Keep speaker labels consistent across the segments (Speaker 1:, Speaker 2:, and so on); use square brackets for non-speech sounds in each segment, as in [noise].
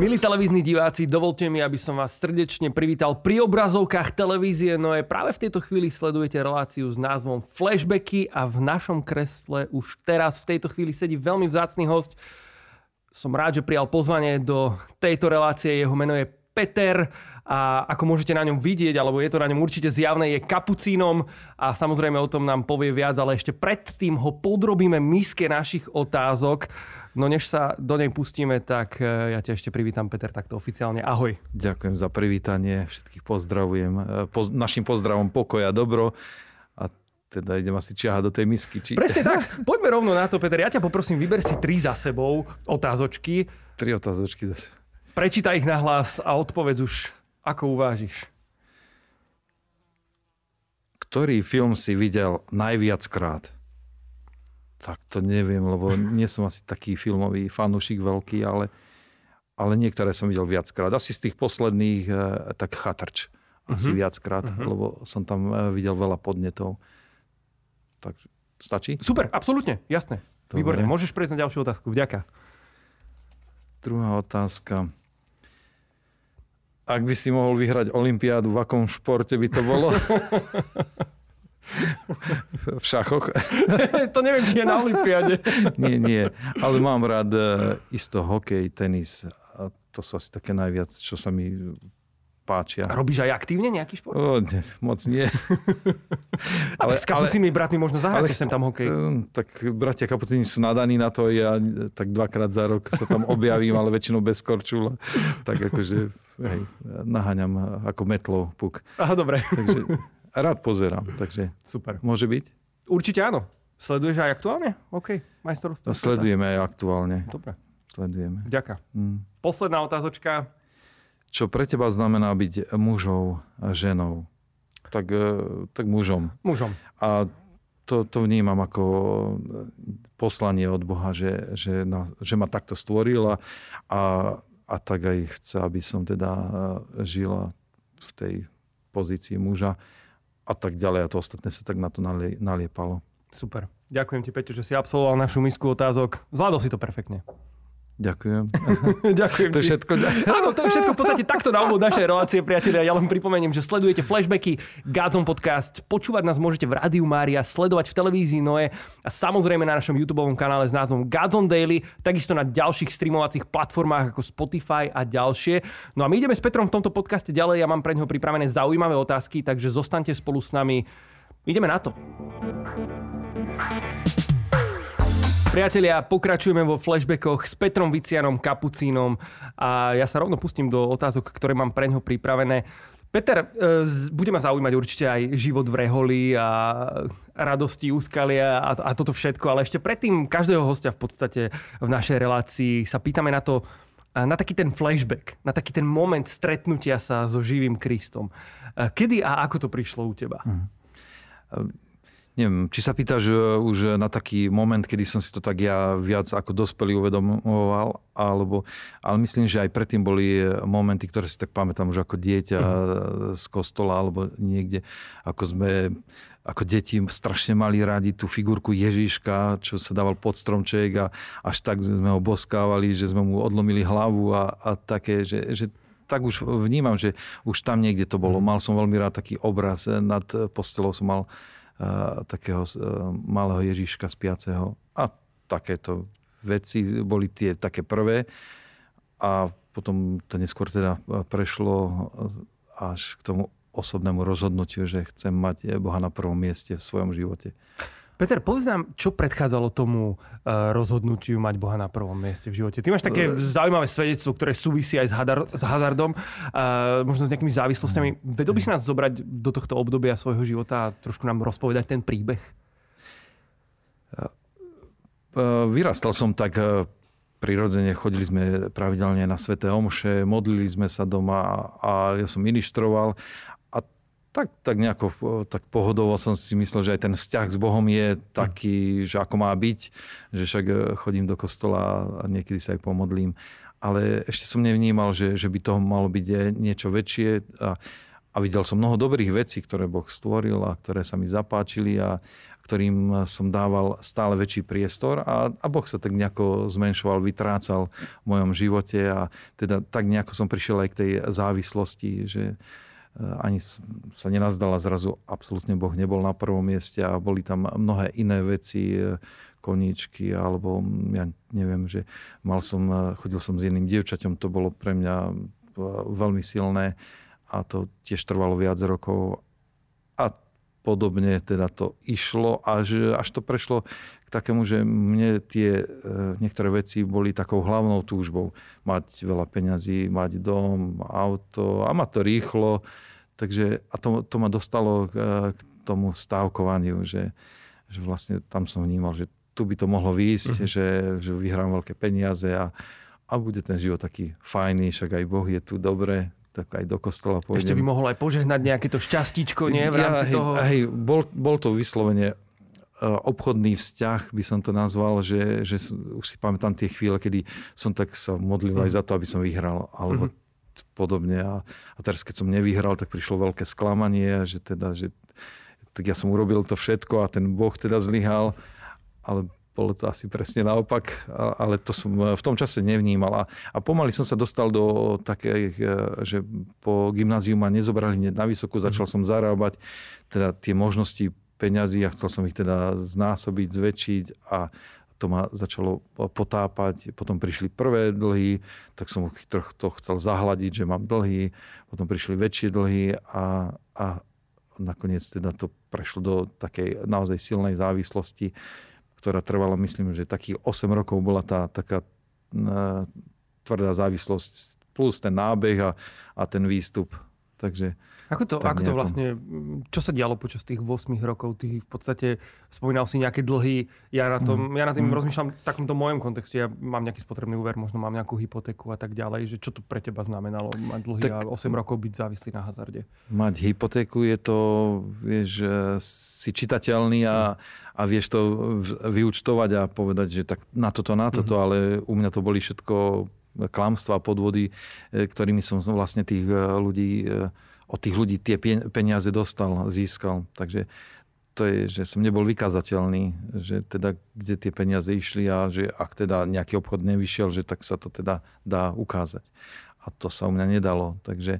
Speaker 1: Milí televízni diváci, dovolte mi, aby som vás srdečne privítal pri obrazovkách televízie No je Práve v tejto chvíli sledujete reláciu s názvom Flashbacky a v našom kresle už teraz v tejto chvíli sedí veľmi vzácný host. Som rád, že prijal pozvanie do tejto relácie. Jeho meno je Peter a ako môžete na ňom vidieť, alebo je to na ňom určite zjavné, je kapucínom a samozrejme o tom nám povie viac, ale ešte predtým ho podrobíme miske našich otázok. No než sa do nej pustíme, tak e, ja ťa ešte privítam, Peter, takto oficiálne. Ahoj.
Speaker 2: Ďakujem za privítanie, všetkých pozdravujem. E, po, našim pozdravom pokoja, dobro a teda idem asi čiahať do tej misky. Či...
Speaker 1: Presne tak. [laughs] Poďme rovno na to, Peter. Ja ťa poprosím, vyber si tri za sebou otázočky.
Speaker 2: Tri otázočky zase.
Speaker 1: Prečítaj ich na hlas a odpovedz už, ako uvážiš.
Speaker 2: Ktorý film si videl najviackrát? Tak to neviem, lebo nie som asi taký filmový fanúšik veľký, ale, ale niektoré som videl viackrát. Asi z tých posledných, eh, tak Chatrč. Asi uh-huh. viackrát, uh-huh. lebo som tam eh, videl veľa podnetov. Tak stačí?
Speaker 1: Super, absolútne, jasné. Dobre. Výborne, môžeš prejsť na ďalšiu otázku. Vďaka.
Speaker 2: Druhá otázka. Ak by si mohol vyhrať Olympiádu, v akom športe by to bolo? v šachoch. [laughs]
Speaker 1: to neviem, či je na Olympiade.
Speaker 2: nie, nie. Ale mám rád e, isto hokej, tenis. A to sú asi také najviac, čo sa mi páčia.
Speaker 1: A robíš aj aktívne nejaký šport?
Speaker 2: O, nie, moc nie. [laughs]
Speaker 1: A ale, tak s kapucínmi bratmi možno zahráte sem tam hokej.
Speaker 2: E, tak bratia kapucíni sú nadaní na to, ja tak dvakrát za rok sa tam objavím, ale väčšinou bez korčula. Tak akože, hej, naháňam ako metlo puk.
Speaker 1: Aha, dobre.
Speaker 2: Takže [laughs] rád pozerám, takže
Speaker 1: Super.
Speaker 2: môže byť?
Speaker 1: Určite áno. Sleduješ aj aktuálne? OK, majstrovstvo.
Speaker 2: No, sledujeme aj aktuálne.
Speaker 1: Dobre.
Speaker 2: Sledujeme.
Speaker 1: Ďaká. Mm. Posledná otázočka.
Speaker 2: Čo pre teba znamená byť mužou a ženou? Tak, e, tak mužom.
Speaker 1: Mužom.
Speaker 2: A to, to vnímam ako poslanie od Boha, že, že, na, že ma takto stvoril a, a, a tak aj chce, aby som teda e, žila v tej pozícii muža a tak ďalej. A to ostatné sa tak na to naliepalo.
Speaker 1: Super. Ďakujem ti, Peťo, že si absolvoval našu misku otázok. Zvládol si to perfektne.
Speaker 2: Ďakujem. [laughs]
Speaker 1: Ďakujem
Speaker 2: To je všetko.
Speaker 1: Áno, to je všetko v podstate takto na úvod našej relácie, priatelia. Ja len pripomeniem, že sledujete flashbacky Godzone Podcast. Počúvať nás môžete v Rádiu Mária, sledovať v televízii Noe a samozrejme na našom YouTube kanále s názvom Godzone Daily, takisto na ďalších streamovacích platformách ako Spotify a ďalšie. No a my ideme s Petrom v tomto podcaste ďalej. Ja mám pre neho pripravené zaujímavé otázky, takže zostaňte spolu s nami. Ideme na to. Priatelia, pokračujeme vo flashbackoch s Petrom Vicianom Kapucínom a ja sa rovno pustím do otázok, ktoré mám pre ňo pripravené. Peter, e, bude ma zaujímať určite aj život v reholi a radosti, úskalia a, a toto všetko, ale ešte predtým každého hostia v podstate v našej relácii sa pýtame na to, na taký ten flashback, na taký ten moment stretnutia sa so živým Kristom. E, kedy a ako to prišlo u teba? Hmm
Speaker 2: neviem, či sa pýtaš e, už na taký moment, kedy som si to tak ja viac ako dospelý uvedomoval, alebo, ale myslím, že aj predtým boli momenty, ktoré si tak pamätám už ako dieťa uh-huh. z kostola alebo niekde, ako sme ako deti strašne mali radi tú figurku Ježiška, čo sa dával pod stromček a až tak sme ho boskávali, že sme mu odlomili hlavu a, a také, že, že tak už vnímam, že už tam niekde to bolo. Mhm. Mal som veľmi rád taký obraz, nad postelou som mal takého malého Ježiška spiaceho. A takéto veci boli tie také prvé. A potom to neskôr teda prešlo až k tomu osobnému rozhodnutiu, že chcem mať Boha na prvom mieste v svojom živote.
Speaker 1: Peter, povedz nám, čo predchádzalo tomu uh, rozhodnutiu mať Boha na prvom mieste v živote. Ty máš také uh, zaujímavé svedectvo, ktoré súvisí aj s, hadar, s hazardom, uh, možno s nejakými závislostiami. Vedel by si nás zobrať do tohto obdobia svojho života a trošku nám rozpovedať ten príbeh?
Speaker 2: Vyrastal som tak prirodzene, chodili sme pravidelne na Sveté Omše, modlili sme sa doma a ja som ministroval tak, tak nejako tak pohodovo som si myslel, že aj ten vzťah s Bohom je taký, že ako má byť, že však e, chodím do kostola a niekedy sa aj pomodlím. Ale ešte som nevnímal, že, že by toho malo byť niečo väčšie. A, a videl som mnoho dobrých vecí, ktoré Boh stvoril a ktoré sa mi zapáčili a ktorým som dával stále väčší priestor a, a Boh sa tak nejako zmenšoval, vytrácal v mojom živote a teda tak nejako som prišiel aj k tej závislosti, že ani sa nenazdala zrazu, absolútne Boh nebol na prvom mieste a boli tam mnohé iné veci, e, koníčky, alebo ja neviem, že mal som, e, chodil som s jedným dievčaťom, to bolo pre mňa veľmi silné a to tiež trvalo viac rokov a podobne teda to išlo, až, až to prešlo takému, že mne tie e, niektoré veci boli takou hlavnou túžbou. Mať veľa peňazí, mať dom, auto a mať to rýchlo. Takže, a to, to ma dostalo k, k tomu stávkovaniu, že, že vlastne tam som vnímal, že tu by to mohlo výjsť, uh-huh. že, že vyhrám veľké peniaze a, a bude ten život taký fajný, však aj Boh je tu dobre, tak aj do kostola pôjdem.
Speaker 1: Ešte by mohol aj požehnať nejaké to šťastíčko, nie? V rámci
Speaker 2: ja, hej,
Speaker 1: toho...
Speaker 2: Hej, bol, bol to vyslovene e, obchodný vzťah, by som to nazval, že, že už si pamätám tie chvíle, kedy som tak sa modlil aj mhm. za to, aby som vyhral, alebo mm. podobne. A, a teraz, keď som nevyhral, tak prišlo veľké sklamanie, že teda, že tak ja som urobil to všetko a ten Boh teda zlyhal, ale bolo to asi presne naopak, ale to som v tom čase nevnímal. A, a pomaly som sa dostal do takej, e, že po gymnáziu ma nezobrali na vysokú, mhm. začal som zarábať teda tie možnosti peňazí a chcel som ich teda znásobiť, zväčšiť a to ma začalo potápať. Potom prišli prvé dlhy, tak som to chcel zahladiť, že mám dlhy. Potom prišli väčšie dlhy a, a nakoniec teda to prešlo do takej naozaj silnej závislosti ktorá trvala, myslím, že takých 8 rokov bola tá taká uh, tvrdá závislosť plus ten nábeh a, a ten výstup. Takže
Speaker 1: ako to, ako to vlastne, čo sa dialo počas tých 8 rokov? Ty v podstate spomínal si nejaké dlhy. Ja na, tom, mm. ja na tým mm. rozmýšľam v takomto mojom kontexte. Ja mám nejaký spotrebný úver, možno mám nejakú hypotéku a tak ďalej. Že čo to pre teba znamenalo mať dlhy tak, a 8 rokov byť závislý na hazarde?
Speaker 2: Mať hypotéku je to, vieš, si čitateľný a, a vieš to vyučtovať a povedať, že tak na toto, na toto, mm-hmm. ale u mňa to boli všetko klamstva, podvody, e, ktorými som vlastne tých e, ľudí e, od tých ľudí tie peniaze dostal, získal. Takže to je, že som nebol vykazateľný, že teda kde tie peniaze išli a že ak teda nejaký obchod nevyšiel, že tak sa to teda dá ukázať. A to sa u mňa nedalo. Takže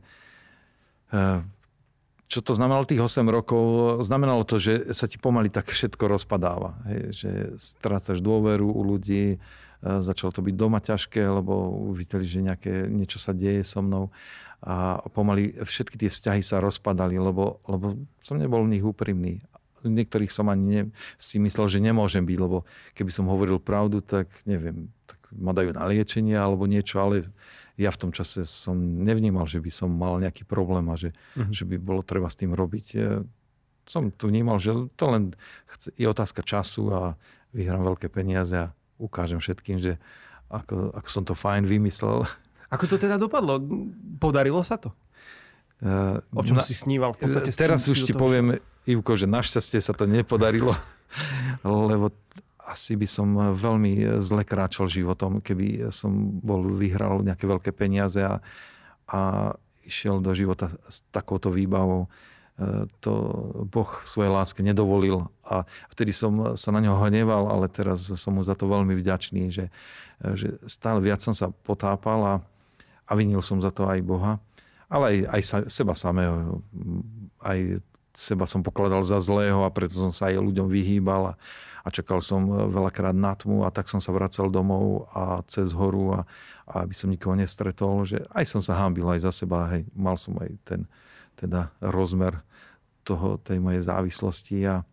Speaker 2: čo to znamenalo tých 8 rokov? Znamenalo to, že sa ti pomaly tak všetko rozpadáva. Hej, že strácaš dôveru u ľudí, začalo to byť doma ťažké, lebo uvideli, že nejaké, niečo sa deje so mnou a pomaly všetky tie vzťahy sa rozpadali, lebo, lebo som nebol v nich úprimný. Niektorých som ani ne, si myslel, že nemôžem byť, lebo keby som hovoril pravdu, tak neviem, tak ma dajú na liečenie alebo niečo, ale ja v tom čase som nevnímal, že by som mal nejaký problém a že, uh-huh. že by bolo treba s tým robiť. Som to vnímal, že to len je otázka času a vyhrám veľké peniaze a ukážem všetkým, že ako, ako som to fajn vymyslel.
Speaker 1: Ako to teda dopadlo? Podarilo sa to? Uh, o čom na, si sníval v podstate?
Speaker 2: Teraz už ti poviem, Ivko, že našťastie sa to nepodarilo, [laughs] lebo asi by som veľmi zle kráčal životom, keby som bol vyhral nejaké veľké peniaze a, a išiel do života s takouto výbavou. To Boh v svojej láske nedovolil a vtedy som sa na ňo hneval, ale teraz som mu za to veľmi vďačný, že, že stále viac som sa potápal a a vinil som za to aj Boha, ale aj, aj sa, seba samého. Aj seba som pokladal za zlého a preto som sa aj ľuďom vyhýbal a, a čakal som veľakrát na tmu a tak som sa vracal domov a cez horu a, a aby som nikoho nestretol, že aj som sa hámbil aj za seba, hej, mal som aj ten teda rozmer toho, tej mojej závislosti a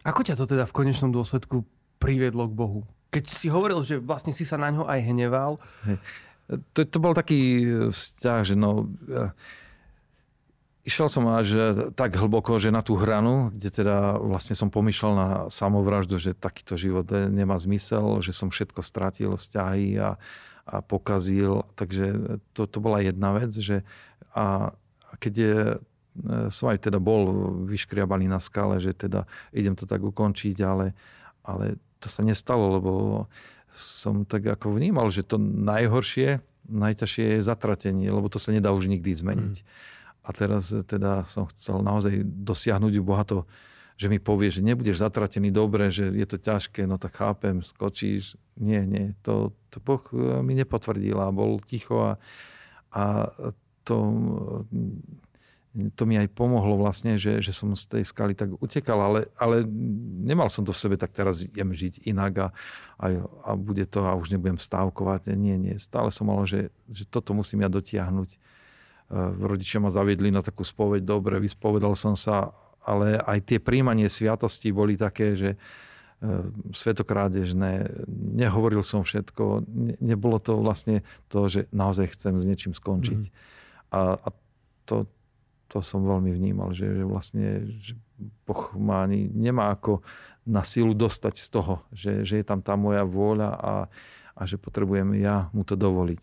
Speaker 1: ako ťa to teda v konečnom dôsledku priviedlo k Bohu? keď si hovoril, že vlastne si sa na ňo aj hneval.
Speaker 2: To, to bol taký vzťah, že no... Išiel som až tak hlboko, že na tú hranu, kde teda vlastne som pomýšľal na samovraždu, že takýto život nemá zmysel, že som všetko stratil, vzťahy a, a pokazil. Takže to, to bola jedna vec, že a keď je, som aj teda bol vyškriabaný na skale, že teda idem to tak ukončiť, ale, ale to sa nestalo, lebo som tak ako vnímal, že to najhoršie najťažšie je zatratenie, lebo to sa nedá už nikdy zmeniť. Mm. A teraz teda som chcel naozaj dosiahnuť u Boha to, že mi povie, že nebudeš zatratený dobre, že je to ťažké, no tak chápem, skočíš. Nie, nie, to, to Boh e, mi nepotvrdil a bol ticho a, a to, to mi aj pomohlo vlastne, že, že som z tej skaly tak utekal, ale, ale nemal som to v sebe, tak teraz idem žiť inak a, a, a bude to a už nebudem stávkovať. Nie, nie, stále som mal, že, že toto musím ja dotiahnuť. E, rodičia ma zaviedli na takú spoveď, dobre, vyspovedal som sa ale aj tie príjmanie sviatosti boli také, že e, svetokrádežné, nehovoril som všetko, nebolo to vlastne to, že naozaj chcem s niečím skončiť. Mm. A, a to, to som veľmi vnímal, že, že vlastne že Boh ma ani nemá ako na silu dostať z toho, že, že je tam tá moja vôľa a, a že potrebujem ja mu to dovoliť.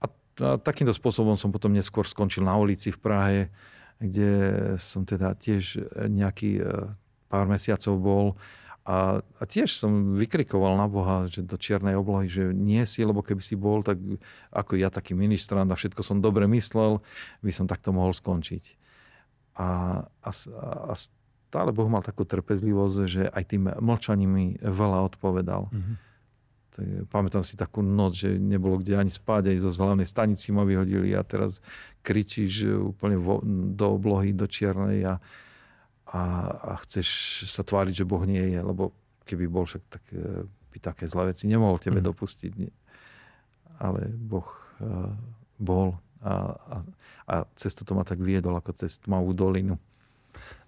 Speaker 2: A, a takýmto spôsobom som potom neskôr skončil na ulici v Prahe, kde som teda tiež nejaký e, pár mesiacov bol a, a tiež som vykrikoval na Boha, že do čiernej oblohy, že nie si, lebo keby si bol, tak ako ja taký ministrant a všetko som dobre myslel, by som takto mohol skončiť. A, a, a stále Boh mal takú trpezlivosť, že aj tým mlčaním mi veľa odpovedal. Mm-hmm. Pamätám si takú noc, že nebolo kde ani spať, aj zo hlavnej stanici ma vyhodili a teraz kričíš úplne vo, do oblohy, do čiernej a, a, a chceš sa tváriť, že Boh nie je, lebo keby bol však, tak e, by také zlé veci nemohol tebe mm. dopustiť. Ale Boh uh, bol a, a, a cez to ma tak viedol, ako cez tmavú dolinu.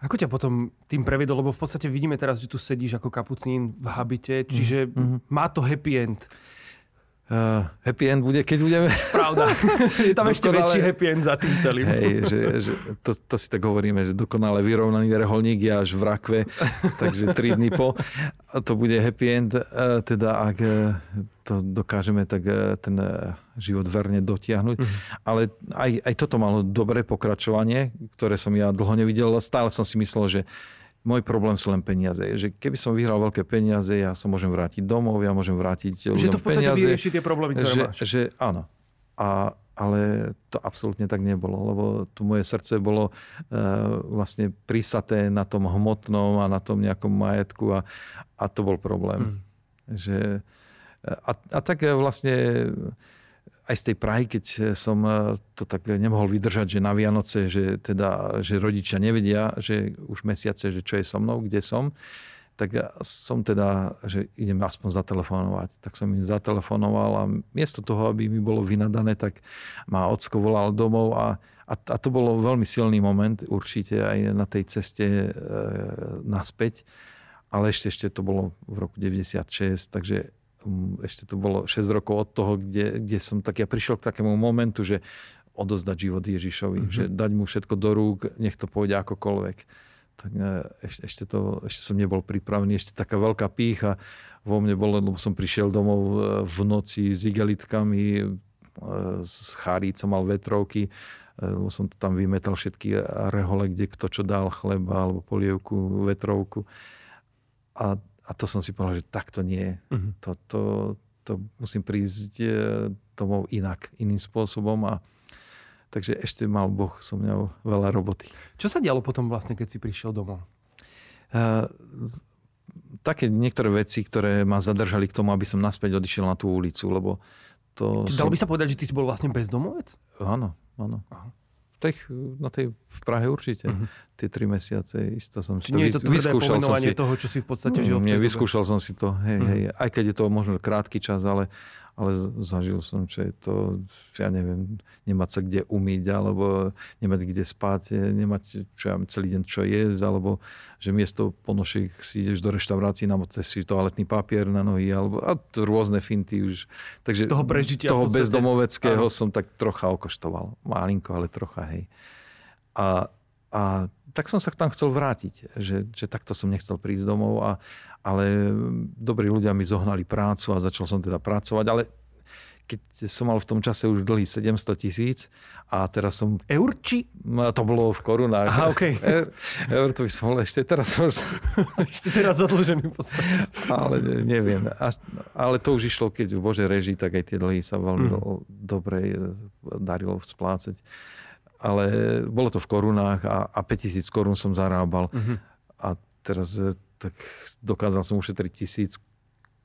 Speaker 1: Ako ťa potom tým previedol? Lebo v podstate vidíme teraz, že tu sedíš ako kapucín v habite, čiže mm-hmm. má to happy end.
Speaker 2: Uh, happy end bude, keď budeme...
Speaker 1: Pravda. Je tam [laughs] ešte väčší happy end za tým celým.
Speaker 2: Hej, že, že to, to si tak hovoríme, že dokonale vyrovnaný reholník je až v rakve, [laughs] takže 3 dny po. To bude happy end, uh, teda ak uh, to dokážeme tak uh, ten uh, život verne dotiahnuť. Uh-huh. Ale aj, aj toto malo dobré pokračovanie, ktoré som ja dlho nevidel. Stále som si myslel, že môj problém sú len peniaze. Že keby som vyhral veľké peniaze, ja sa môžem vrátiť domov, ja môžem vrátiť ľuďom
Speaker 1: Že to v podstate
Speaker 2: peniaze.
Speaker 1: vyrieši tie problémy, ktoré
Speaker 2: že,
Speaker 1: máš.
Speaker 2: Že áno. A, ale to absolútne tak nebolo, lebo tu moje srdce bolo uh, vlastne prísaté na tom hmotnom a na tom nejakom majetku a, a to bol problém. Hmm. Že, a, a tak vlastne aj z tej Prahy, keď som eh, to tak nemohol vydržať, že na Vianoce, že, teda, že rodičia nevedia, že už mesiace, že čo je so mnou, kde som, tak som teda, že idem aspoň zatelefonovať. Tak som im zatelefonoval a miesto toho, aby mi bolo vynadané, tak ma ocko volal domov a, a, a to bolo veľmi silný moment určite aj na tej ceste e, naspäť. Ale ešte, ešte to bolo v roku 96, takže ešte to bolo 6 rokov od toho, kde, kde som tak ja prišiel k takému momentu, že odozdať život Ježišovi, mm-hmm. že dať mu všetko do rúk, nech to pôjde akokoľvek. Tak e, ešte, ešte, to, ešte som nebol pripravený, ešte taká veľká pícha vo mne bolo, lebo som prišiel domov e, v noci s igelitkami, e, s chárícom mal vetrovky, lebo som to tam vymetal všetky rehole, kde kto čo dal, chleba alebo polievku, vetrovku. A a to som si povedal, že takto nie. Uh-huh. To, to, to musím prísť e, domov inak, iným spôsobom a takže ešte mal Boh so mňou veľa roboty.
Speaker 1: Čo sa dialo potom vlastne, keď si prišiel domov? Uh,
Speaker 2: také niektoré veci, ktoré ma zadržali k tomu, aby som naspäť odišiel na tú ulicu, lebo to...
Speaker 1: Dalo som... by sa povedať, že ty si bol vlastne bezdomovec?
Speaker 2: Áno, áno. Aha tej, na tej, v Prahe určite. Uh-huh. Tie tri mesiace isto som
Speaker 1: si to, nie je to vyskúšal som si, toho, čo si v podstate žil
Speaker 2: Nie, vyskúšal som si to, hej, uh-huh. hej, aj keď je to možno krátky čas, ale ale zažil som, čo je to, ja neviem, nemať sa kde umyť, alebo nemať kde spať, nemať čo ja, celý deň čo jesť, alebo že miesto ponošiek si ideš do reštaurácií, namoteš si toaletný papier na nohy, alebo a to rôzne finty už. Takže
Speaker 1: toho prežitia
Speaker 2: toho bezdomoveckého som tak trocha okoštoval. Malinko, ale trocha, hej. A, a tak som sa tam chcel vrátiť, že, že takto som nechcel prísť domov a, ale dobrí ľudia mi zohnali prácu a začal som teda pracovať, ale keď som mal v tom čase už dlhý 700 tisíc a teraz som...
Speaker 1: Eur či?
Speaker 2: No, to bolo v korunách.
Speaker 1: Aha, okay. [laughs]
Speaker 2: Eur, eur to by som bol ešte teraz [laughs]
Speaker 1: ešte teraz zadlžený v podstate.
Speaker 2: ale neviem. A, ale to už išlo, keď v Bože režii, tak aj tie dlhy sa veľmi mm. dobre e, darilo splácať. Ale bolo to v korunách a, a 5000 korún som zarábal. Mm-hmm. A teraz e, tak dokázal som ušetriť tisíc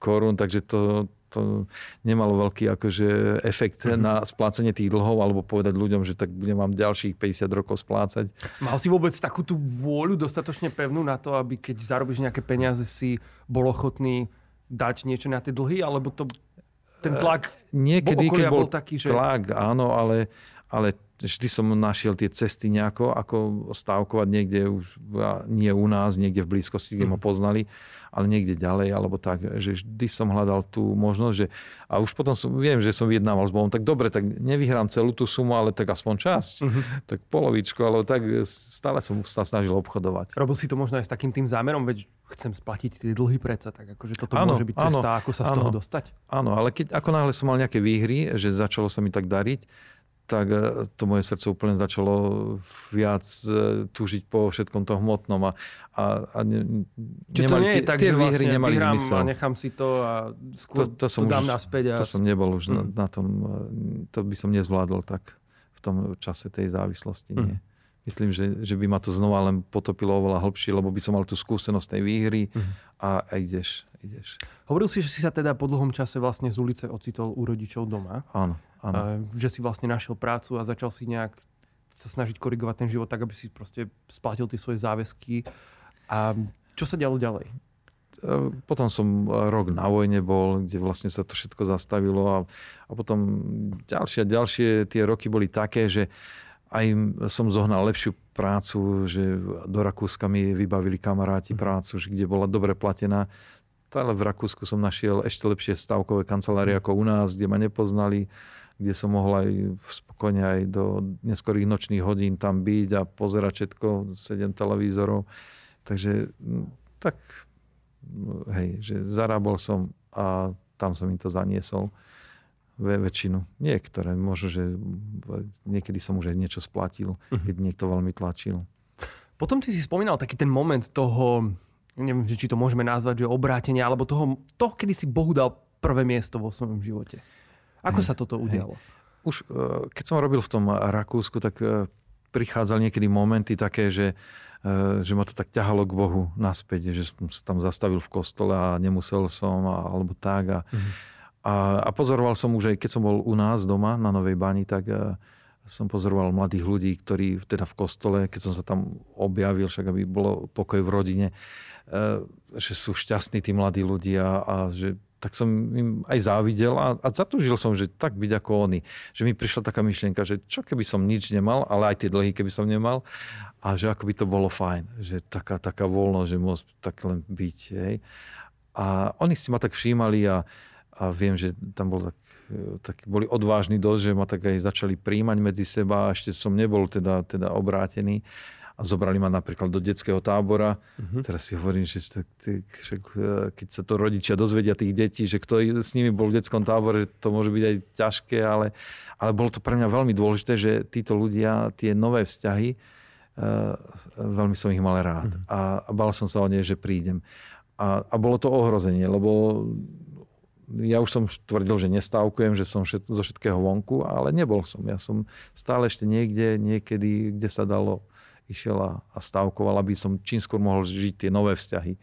Speaker 2: korún, takže to, to nemalo veľký akože efekt mm-hmm. na splácanie tých dlhov alebo povedať ľuďom, že tak budem vám ďalších 50 rokov splácať.
Speaker 1: Mal si vôbec takú tú vôľu dostatočne pevnú na to, aby keď zarobíš nejaké peniaze si bol ochotný dať niečo na tie dlhy, alebo to ten tlak
Speaker 2: Niekedy, keď bol,
Speaker 1: bol taký, že...
Speaker 2: tlak, áno, ale, ale vždy som našiel tie cesty nejako, ako stávkovať niekde už nie u nás, niekde v blízkosti, kde ma mhm. poznali ale niekde ďalej, alebo tak, že vždy som hľadal tú možnosť, že a už potom som, viem, že som vyjednával s Bohom, tak dobre, tak nevyhrám celú tú sumu, ale tak aspoň časť, uh-huh. tak polovičku, ale tak stále som sa snažil obchodovať.
Speaker 1: Robil si to možno aj s takým tým zámerom, veď chcem splatiť tie dlhy predsa, tak akože toto ano, môže byť cesta, ano, ako sa z toho dostať?
Speaker 2: Áno, ale keď ako náhle som mal nejaké výhry, že začalo sa mi tak dariť, tak e, to moje srdce úplne začalo viac e, túžiť po všetkom tom hmotnom a, a, a ne,
Speaker 1: Čiže nemali, to nie je tak, tie že vlastne nemali vyhrám zmysel. a nechám si to a skôr to, to, som to dám už, naspäť. A...
Speaker 2: To som nebol už mm. na, na tom, e, to by som nezvládol tak v tom čase tej závislosti. Nie. Mm. Myslím, že, že by ma to znova len potopilo oveľa hlbšie, lebo by som mal tú skúsenosť tej výhry mm. a, a ideš, ideš.
Speaker 1: Hovoril si, že si sa teda po dlhom čase vlastne z ulice ocitol u rodičov doma.
Speaker 2: Áno. Ano.
Speaker 1: Že si vlastne našiel prácu a začal si nejak sa snažiť korigovať ten život tak, aby si proste splatil tie svoje záväzky. A čo sa dialo ďalej? E,
Speaker 2: potom som rok na vojne bol, kde vlastne sa to všetko zastavilo a, a potom ďalšie a ďalšie tie roky boli také, že aj som zohnal lepšiu prácu, že do Rakúska mi vybavili kamaráti mhm. prácu, že kde bola dobre platená ale v Rakúsku som našiel ešte lepšie stavkové kancelárie ako u nás, kde ma nepoznali kde som mohol aj spokojne aj do neskorých nočných hodín tam byť a pozerať všetko, sedem televízorov. Takže tak, hej, že zarábal som a tam som im to zaniesol väčšinu. Niektoré, možno, že niekedy som už aj niečo splatil, uh-huh. keď niekto veľmi tlačil.
Speaker 1: Potom si si spomínal taký ten moment toho, neviem, či to môžeme nazvať, že obrátenia, alebo toho, toho, kedy si Bohu dal prvé miesto vo svojom živote. Ako sa toto udialo?
Speaker 2: Už e, keď som robil v tom Rakúsku, tak e, prichádzali niekedy momenty také, že, e, že ma to tak ťahalo k Bohu naspäť, že som sa tam zastavil v kostole a nemusel som, alebo tak. A, mm-hmm. a, a pozoroval som už aj, keď som bol u nás doma na Novej Bani, tak som pozoroval mladých ľudí, ktorí teda v kostole, keď som sa tam objavil, však aby bolo pokoj v rodine, že sú šťastní tí mladí ľudia a že tak som im aj závidel a, a zatúžil som, že tak byť ako oni. Že mi prišla taká myšlienka, že čo keby som nič nemal, ale aj tie dlhy keby som nemal a že ako by to bolo fajn, že taká, taká voľnosť, že môcť tak len byť. Hej. A oni si ma tak všímali a, a viem, že tam bol tak, tak boli odvážni dosť, že ma tak aj začali príjmať medzi seba ešte som nebol teda, teda obrátený a zobrali ma napríklad do detského tábora. Uh-huh. Teraz si hovorím, že, že keď sa to rodičia dozvedia tých detí, že kto s nimi bol v detskom tábore, to môže byť aj ťažké, ale, ale bolo to pre mňa veľmi dôležité, že títo ľudia, tie nové vzťahy, uh, veľmi som ich mal rád. Uh-huh. A, a bal som sa o nej, že prídem. A, a bolo to ohrozenie, lebo ja už som tvrdil, že nestávkujem, že som všet, zo všetkého vonku, ale nebol som. Ja som stále ešte niekde, niekedy, kde sa dalo išiel a, a stavkoval, aby som čím skôr mohol žiť tie nové vzťahy.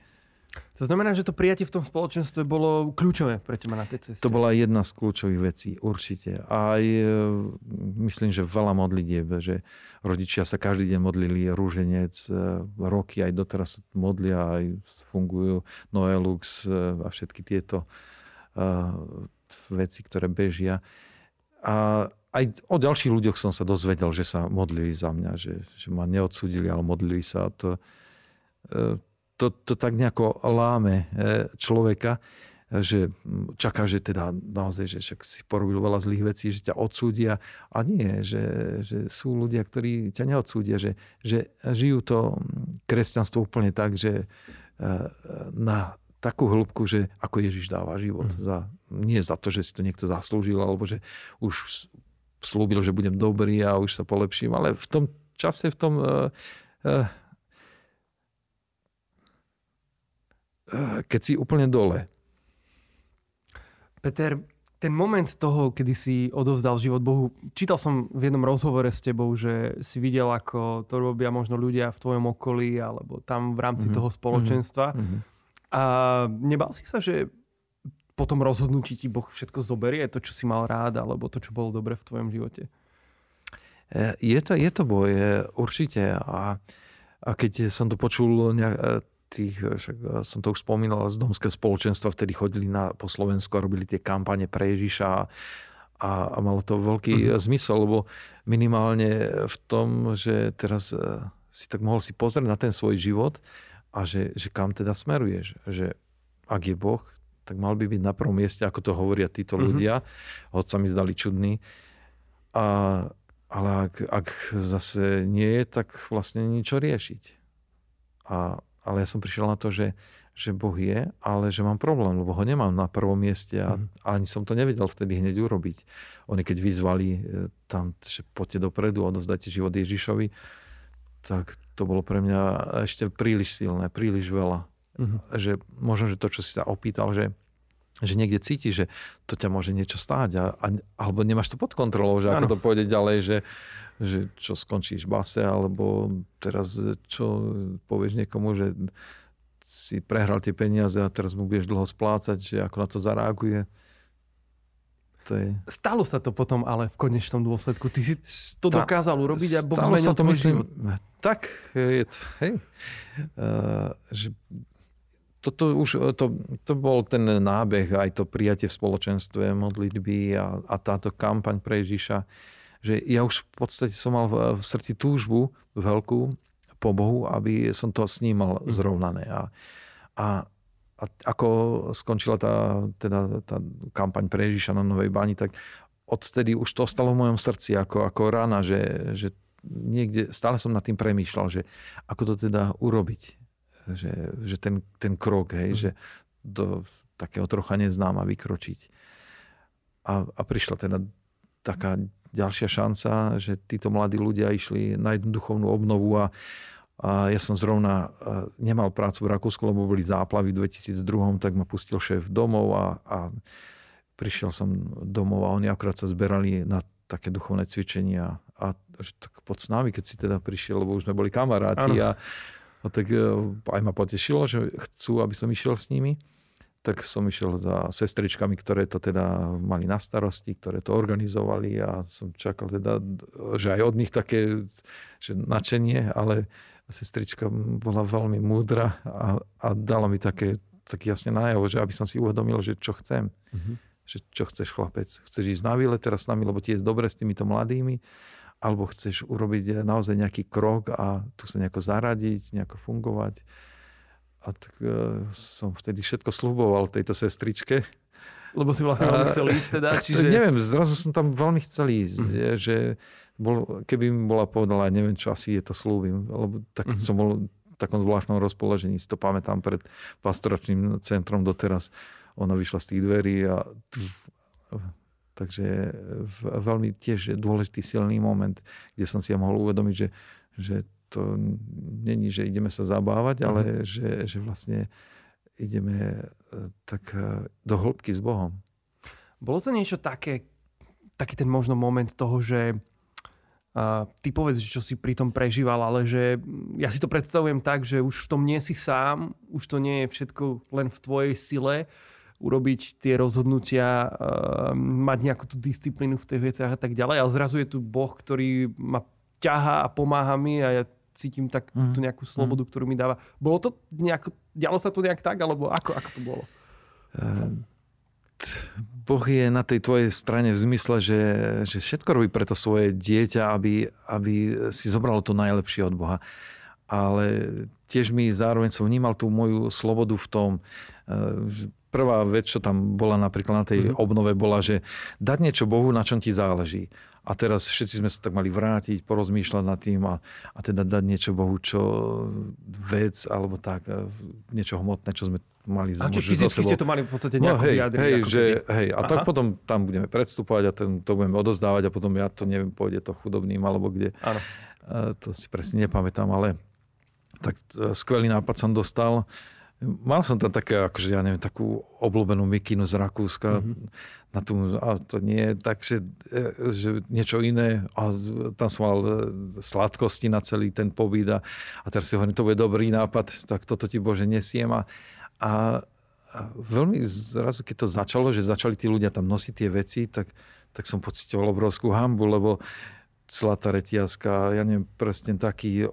Speaker 1: To znamená, že to prijatie v tom spoločenstve bolo kľúčové pre teba na tej ceste?
Speaker 2: To bola jedna z kľúčových vecí, určite. Aj e, myslím, že veľa modlitieb, že rodičia sa každý deň modlili rúženec, e, roky aj doteraz modlia, aj fungujú Noelux e, a všetky tieto veci, ktoré bežia. A aj o ďalších ľuďoch som sa dozvedel, že sa modlili za mňa, že, že ma neodsúdili, ale modlili sa. To, e, to, to tak nejako láme e, človeka, že čaká, že teda naozaj, že však si porobil veľa zlých vecí, že ťa odsúdia. A nie, že, že sú ľudia, ktorí ťa neodsúdia, že, že žijú to kresťanstvo úplne tak, že na takú hĺbku, že ako Ježiš dáva život. Mm. Za, nie za to, že si to niekto zaslúžil, alebo že už slúbil, že budem dobrý a už sa polepším, ale v tom čase, v tom uh, uh, keď si úplne dole.
Speaker 1: Peter, ten moment toho, kedy si odovzdal život Bohu, čítal som v jednom rozhovore s tebou, že si videl, ako to robia možno ľudia v tvojom okolí alebo tam v rámci mm-hmm. toho spoločenstva. Mm-hmm. A nebal si sa, že po tom rozhodnutí ti Boh všetko zoberie, to, čo si mal rád, alebo to, čo bolo dobre v tvojom živote?
Speaker 2: E, je to, je to boj, určite. A, a keď som to počul nejak, tých, však som to už spomínal, z domského spoločenstva vtedy chodili na, po Slovensku a robili tie kampane pre Ježiša a, a, a malo to veľký uh-huh. zmysel, lebo minimálne v tom, že teraz e, si tak mohol si pozrieť na ten svoj život a že, že kam teda smeruješ. Že ak je Boh, tak mal by byť na prvom mieste, ako to hovoria títo uh-huh. ľudia, hoď sa mi zdali čudní. A, ale ak, ak zase nie je, tak vlastne niečo riešiť. A, ale ja som prišiel na to, že, že Boh je, ale že mám problém, lebo ho nemám na prvom mieste a mm. ani som to nevedel vtedy hneď urobiť. Oni keď vyzvali e, tam, že poďte dopredu, odovzdajte život Ježišovi, tak to bolo pre mňa ešte príliš silné, príliš veľa. Mm. Že možno, že to, čo si sa opýtal, že že niekde cítiš, že to ťa môže niečo stáť a, a, alebo nemáš to pod kontrolou, že ako ano. to pôjde ďalej, že, že čo skončíš v base, alebo teraz čo povieš niekomu, že si prehral tie peniaze a teraz mu budeš dlho splácať, že ako na to zareaguje.
Speaker 1: To je... Stalo sa to potom ale v konečnom dôsledku. Ty si to Sta... dokázal urobiť a Boh sa to myslím, život.
Speaker 2: Tak je to, hej. Uh, že toto už, to, to bol ten nábeh, aj to prijatie v spoločenstve, modlitby a, a táto kampaň pre Ježiša že ja už v podstate som mal v, v srdci túžbu veľkú po Bohu, aby som to s ním mal mhm. zrovnané. A, a, a ako skončila tá, teda, tá kampaň pre Ježiša na Novej Bani, tak odtedy už to ostalo v mojom srdci ako, ako rána, že, že niekde stále som nad tým premýšľal, že ako to teda urobiť. Že, že ten, ten krok, hej, mm. že do takého trocha neznáma vykročiť. A, a prišla teda taká ďalšia šanca, že títo mladí ľudia išli na jednu duchovnú obnovu a, a ja som zrovna nemal prácu v Rakúsku, lebo boli záplavy v 2002, tak ma pustil šéf domov a, a prišiel som domov a oni akurát sa zberali na také duchovné cvičenia a že tak pod s nami, keď si teda prišiel, lebo už sme boli kamaráti ano. a, a tak e, aj ma potešilo, že chcú, aby som išiel s nimi tak som išiel za sestričkami, ktoré to teda mali na starosti, ktoré to organizovali a som čakal teda, že aj od nich také že načenie, ale sestrička bola veľmi múdra a, a dala mi také, tak jasne najavo, že aby som si uvedomil, že čo chcem. Mm-hmm. Že čo chceš chlapec? Chceš ísť na výlet teraz s nami, lebo ti je dobre s týmito mladými? Alebo chceš urobiť naozaj nejaký krok a tu sa nejako zaradiť, nejako fungovať? A tak uh, som vtedy všetko sluboval tejto sestričke.
Speaker 1: Lebo si vlastne veľmi chcel ísť teda? [laughs]
Speaker 2: Čiže... Neviem, zrazu som tam veľmi chcel ísť. Mm. Že bol, keby mi bola povedala, neviem čo, asi je to slúbim. Lebo tak mm. som bol v takom zvláštnom rozpoložení. Si to pamätám pred pastoračným centrom doteraz. Ona vyšla z tých dverí a... Takže veľmi tiež dôležitý silný moment, kde som si ja mohol uvedomiť, že, že to není, že ideme sa zabávať, ale mm. že, že vlastne ideme e, tak e, do hĺbky s Bohom.
Speaker 1: Bolo to niečo také, taký ten možno moment toho, že uh, ty povedz, čo si pri tom prežíval, ale že ja si to predstavujem tak, že už v tom nie si sám, už to nie je všetko len v tvojej sile, urobiť tie rozhodnutia, uh, mať nejakú tú disciplínu v tých veciach a tak ďalej. Ale zrazu je tu Boh, ktorý ma ťahá a pomáha mi a ja cítim tak mm. tú nejakú slobodu, mm. ktorú mi dáva. Bolo to nejako, dialo sa to nejak tak, alebo ako, ako to bolo? Uh,
Speaker 2: boh je na tej tvojej strane v zmysle, že, že všetko robí pre to svoje dieťa, aby, aby si zobralo to najlepšie od Boha. Ale tiež mi zároveň som vnímal tú moju slobodu v tom, že prvá vec, čo tam bola napríklad na tej mm-hmm. obnove, bola, že dať niečo Bohu, na čom ti záleží. A teraz všetci sme sa tak mali vrátiť, porozmýšľať nad tým a, a teda dať niečo Bohu, čo vec alebo tak, e, niečo hmotné, čo sme mali
Speaker 1: A či fyzicky ste to mali v podstate
Speaker 2: No
Speaker 1: nejako
Speaker 2: hej,
Speaker 1: vyjadriť?
Speaker 2: hej, že,
Speaker 1: keby?
Speaker 2: hej, a tak
Speaker 1: Aha.
Speaker 2: potom tam budeme predstupovať a ten, to budeme odozdávať a potom ja to neviem, pôjde to chudobným alebo kde.
Speaker 1: Áno.
Speaker 2: To si presne nepamätám, ale tak e, skvelý nápad som dostal. Mal som tam také, akože ja neviem, takú obľúbenú mikinu z Rakúska. Mm-hmm. Na tú, a to nie je tak, že, e, že niečo iné. A tam som mal e, sladkosti na celý ten pobyt a, a teraz si hovorím, to bude dobrý nápad, tak toto ti Bože nesiem. A, a, a veľmi zrazu, keď to začalo, že začali tí ľudia tam nosiť tie veci, tak, tak som pocitoval obrovskú hambu, lebo celá tá reťazka, ja neviem, presne taký, e,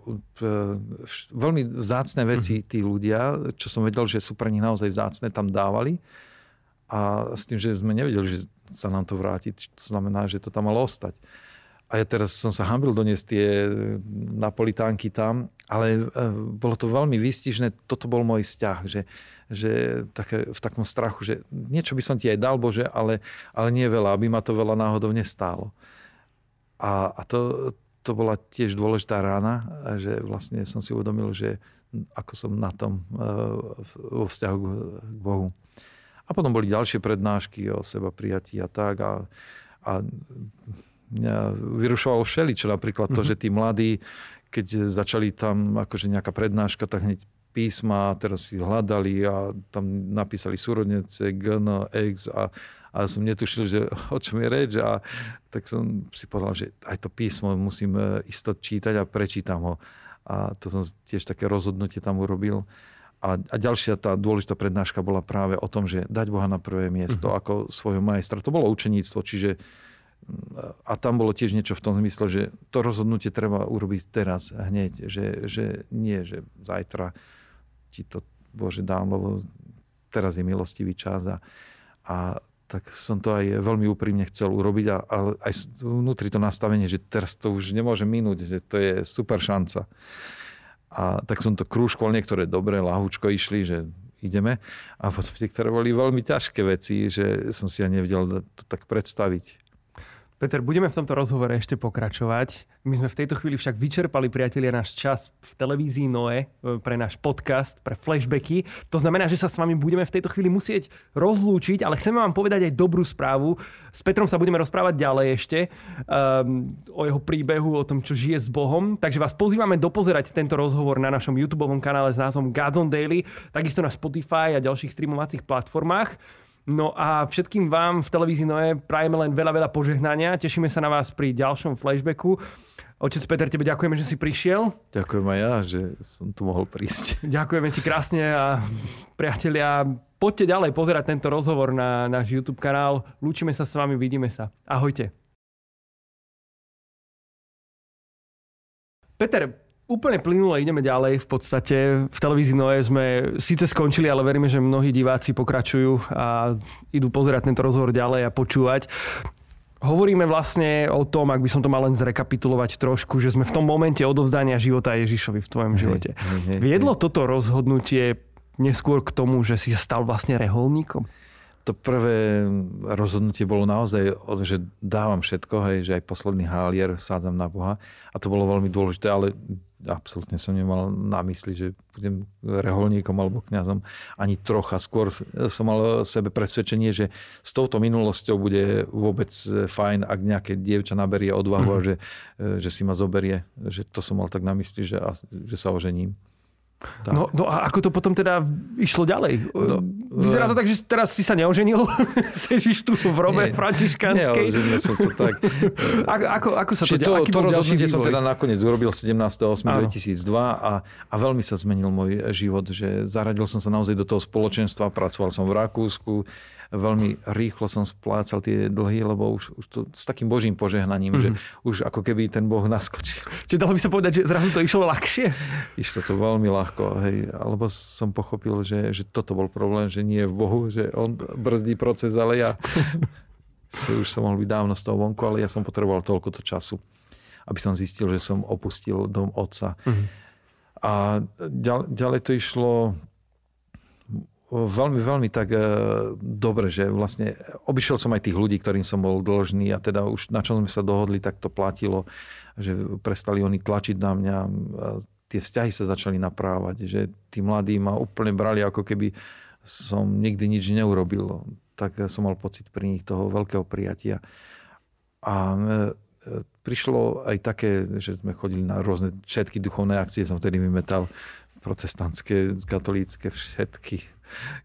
Speaker 2: veľmi vzácne veci tí ľudia, čo som vedel, že sú pre nich naozaj vzácne, tam dávali. A s tým, že sme nevedeli, že sa nám to vráti, to znamená, že to tam malo ostať. A ja teraz som sa hambil doniesť tie napolitánky tam, ale e, bolo to veľmi výstižné. Toto bol môj vzťah, že, že také, v takom strachu, že niečo by som ti aj dal, Bože, ale, ale nie veľa, aby ma to veľa náhodou nestálo. A, a to, to bola tiež dôležitá rána, že vlastne som si uvedomil, že ako som na tom e, vo vzťahu k- Bohu. A potom boli ďalšie prednášky o seba prijatí a tak. A, a mňa vyrušovalo všeličo. Napríklad to,
Speaker 1: Mhm.
Speaker 2: že tí mladí, keď začali tam akože nejaká prednáška, tak hneď písma, teraz si hľadali a tam napísali súrodnice, GN, X a, a som netušil, že o čom je reč a tak som si povedal, že aj to písmo musím e, isto čítať a prečítam ho. A to som tiež také rozhodnutie tam urobil. A, a ďalšia tá dôležitá prednáška bola práve o tom, že dať Boha na prvé miesto
Speaker 1: Mhm.
Speaker 2: ako svojho majstra. To bolo učeníctvo, čiže a tam bolo tiež niečo v tom zmysle, že to rozhodnutie treba urobiť teraz, hneď, že, že nie, že zajtra ti to Bože dám, lebo teraz je milostivý čas a, a tak som to aj veľmi úprimne chcel urobiť, a, ale aj vnútri to nastavenie, že teraz to už nemôže minúť, že to je super šanca. A tak som to krúžkoval, niektoré dobré, lahúčko išli, že ideme. A potom tie, ktoré boli veľmi ťažké veci, že som si ani nevedel to tak predstaviť.
Speaker 1: Peter, budeme v tomto rozhovore ešte pokračovať. My sme v tejto chvíli však vyčerpali, priatelia, náš čas v televízii Noe pre náš podcast, pre flashbacky. To znamená, že sa s vami budeme v tejto chvíli musieť rozlúčiť, ale chceme vám povedať aj dobrú správu. S Petrom sa budeme rozprávať ďalej ešte um, o jeho príbehu, o tom, čo žije s Bohom. Takže vás pozývame dopozerať tento rozhovor na našom YouTube kanále s názvom Gods on Daily, takisto na Spotify a ďalších streamovacích platformách. No a všetkým vám v televízii Noé prajeme len veľa, veľa požehnania. Tešíme sa na vás pri ďalšom flashbacku. Otec Peter, tebe ďakujeme, že si prišiel.
Speaker 2: Ďakujem aj ja, že som tu mohol prísť. [laughs]
Speaker 1: Ďakujeme ti krásne a priatelia, poďte ďalej pozerať tento rozhovor na náš YouTube kanál. Lúčime sa s vami, vidíme sa. Ahojte. Peter, úplne plynule ideme ďalej. V podstate v televízii Noé sme síce skončili, ale veríme, že mnohí diváci pokračujú a idú pozerať tento rozhovor ďalej a počúvať. Hovoríme vlastne o tom, ak by som to mal len zrekapitulovať trošku, že sme v tom momente odovzdania života Ježišovi v tvojom živote. Viedlo toto rozhodnutie neskôr k tomu, že si stal vlastne reholníkom?
Speaker 2: To prvé rozhodnutie bolo naozaj, že dávam všetko, hej, že aj posledný hálier sádzam na Boha. A to bolo veľmi dôležité, ale absolútne som nemal na mysli, že budem reholníkom alebo kňazom ani trocha. Skôr som mal sebe presvedčenie, že s touto minulosťou bude vôbec fajn, ak nejaké dievča naberie odvahu a že, že si ma zoberie. Že to som mal tak na mysli, že, že sa ožením. Tak.
Speaker 1: No, no a ako to potom teda išlo ďalej?
Speaker 2: No,
Speaker 1: Vyzerá to tak, že teraz si sa neoženil? [laughs] Sedíš tu v robe
Speaker 2: Nie,
Speaker 1: františkanskej?
Speaker 2: Nie, som sa tak. [laughs]
Speaker 1: ako, ako, ako sa to,
Speaker 2: to, to rozhodnutie som teda nakoniec urobil 17.8.2002 a, a veľmi sa zmenil môj život, že zaradil som sa naozaj do toho spoločenstva, pracoval som v Rakúsku, veľmi rýchlo som splácal tie dlhy, lebo už, už to s takým božím požehnaním, mm-hmm. že už ako keby ten Boh naskočil.
Speaker 1: Čiže dalo by sa povedať, že zrazu to išlo ľahšie?
Speaker 2: Išlo to veľmi ľahko, hej, alebo som pochopil, že, že toto bol problém, že nie je v Bohu, že on brzdí proces, ale ja [laughs] už som mohol byť dávno z toho vonku, ale ja som potreboval toľko času, aby som zistil, že som opustil dom otca.
Speaker 1: Mhm.
Speaker 2: A ďalej to išlo veľmi, veľmi tak e, dobre, že vlastne obišiel som aj tých ľudí, ktorým som bol dlžný a teda už na čom sme sa dohodli, tak to platilo, že prestali oni tlačiť na mňa. Tie vzťahy sa začali naprávať, že tí mladí ma úplne brali ako keby som nikdy nič neurobil. Tak som mal pocit pri nich toho veľkého prijatia. A e, prišlo aj také, že sme chodili na rôzne všetky duchovné akcie, som vtedy vymetal protestantské, katolícke, všetky,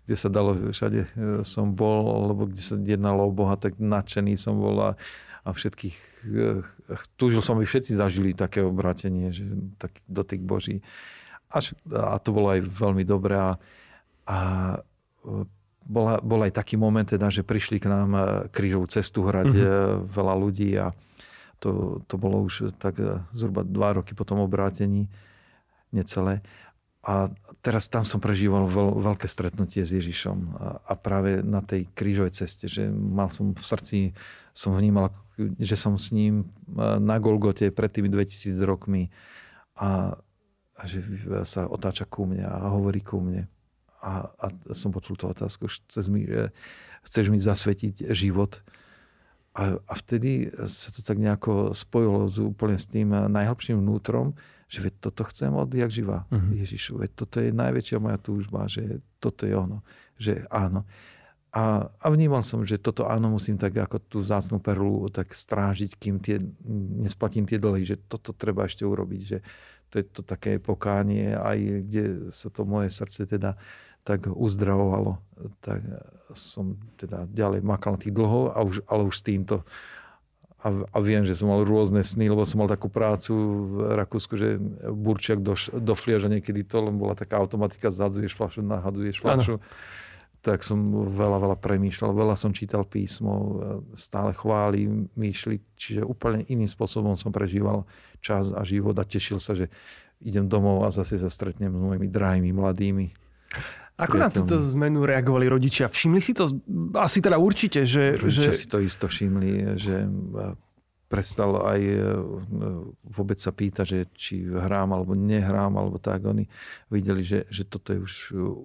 Speaker 2: kde sa dalo, všade e, som bol, lebo kde sa jednalo o Boha, tak nadšený som bol a, a všetkých, e, túžil som, aby všetci zažili také obrátenie, že taký dotyk Boží. Až, a to bolo aj veľmi dobré a, a bola, bol aj taký moment, teda, že prišli k nám e, krížovú cestu hrať mm-hmm. veľa ľudí a to, to bolo už tak e, zhruba dva roky po tom obrátení, necelé. A teraz tam som prežíval veľ, veľké stretnutie s Ježišom a, a práve na tej krížovej ceste, že mal som v srdci, som vnímal, že som s ním na Golgote pred tými 2000 rokmi a, a že sa otáča ku mne a hovorí ku mne a, a som počul tú otázku, chceš mi, chceš mi zasvetiť život. A, a vtedy sa to tak nejako spojilo z, úplne s tým najhlbším vnútrom, že veď toto chcem odjak živa uh-huh. Ježišu. Veď toto je najväčšia moja túžba, že toto je ono. Že áno. A, a vnímal som, že toto áno musím tak ako tú zácnú perlu tak strážiť, kým tie, nesplatím tie dlhy, že toto treba ešte urobiť, že to je to také pokánie, aj kde sa to moje srdce teda tak uzdravovalo. Tak som teda ďalej makal tých dlhov, a už, ale už s týmto. A, a viem, že som mal rôzne sny, lebo som mal takú prácu v Rakúsku, že burčiak do, do flieža niekedy to len bola taká automatika, zadzuješ flašu, nahaduješ flašu. Ano. Tak som veľa, veľa premýšľal, veľa som čítal písmo, stále chváli, myšli, čiže úplne iným spôsobom som prežíval čas a život a tešil sa, že idem domov a zase sa stretnem s mojimi drahými mladými.
Speaker 1: Ako na túto zmenu reagovali rodičia? Všimli si to? Asi teda určite, že...
Speaker 2: Rodičia že... si to isto všimli, že prestal aj e, vôbec sa pýta, že či hrám alebo nehrám, alebo tak. Oni videli, že, že toto je už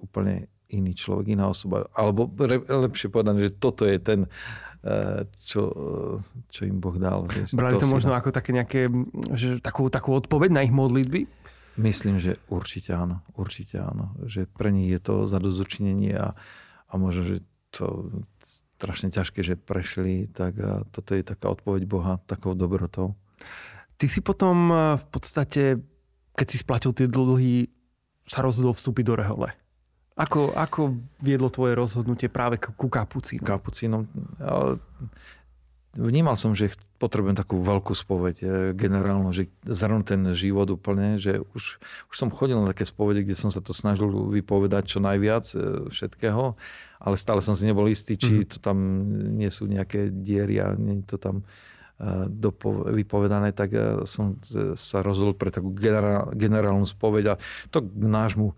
Speaker 2: úplne iný človek, iná osoba. Alebo lepšie povedané, že toto je ten, e, čo, čo im Boh dal.
Speaker 1: Brali to, to možno ako také nejaké, že takú, takú odpoveď na ich modlitby?
Speaker 2: Myslím, že určite áno. Určite áno. Že pre nich je to zadozučinenie a, a možno, že to strašne ťažké, že prešli, tak a toto je taká odpoveď Boha takou dobrotou.
Speaker 1: Ty si potom v podstate, keď si splatil tie dlhy, sa rozhodol vstúpiť do rehole. Ako, ako viedlo tvoje rozhodnutie práve ku kapucínom?
Speaker 2: Kapucínom vnímal som, že potrebujem takú veľkú spoveď e, generálnu, že zhrnúť ten život úplne, že už, už som chodil na také spovede, kde som sa to snažil vypovedať čo najviac e, všetkého, ale stále som si nebol istý, či mm-hmm. to tam nie sú nejaké diery a nie je to tam e, dopo- vypovedané, tak som sa rozhodol pre takú generál, generálnu spoveď a to k nášmu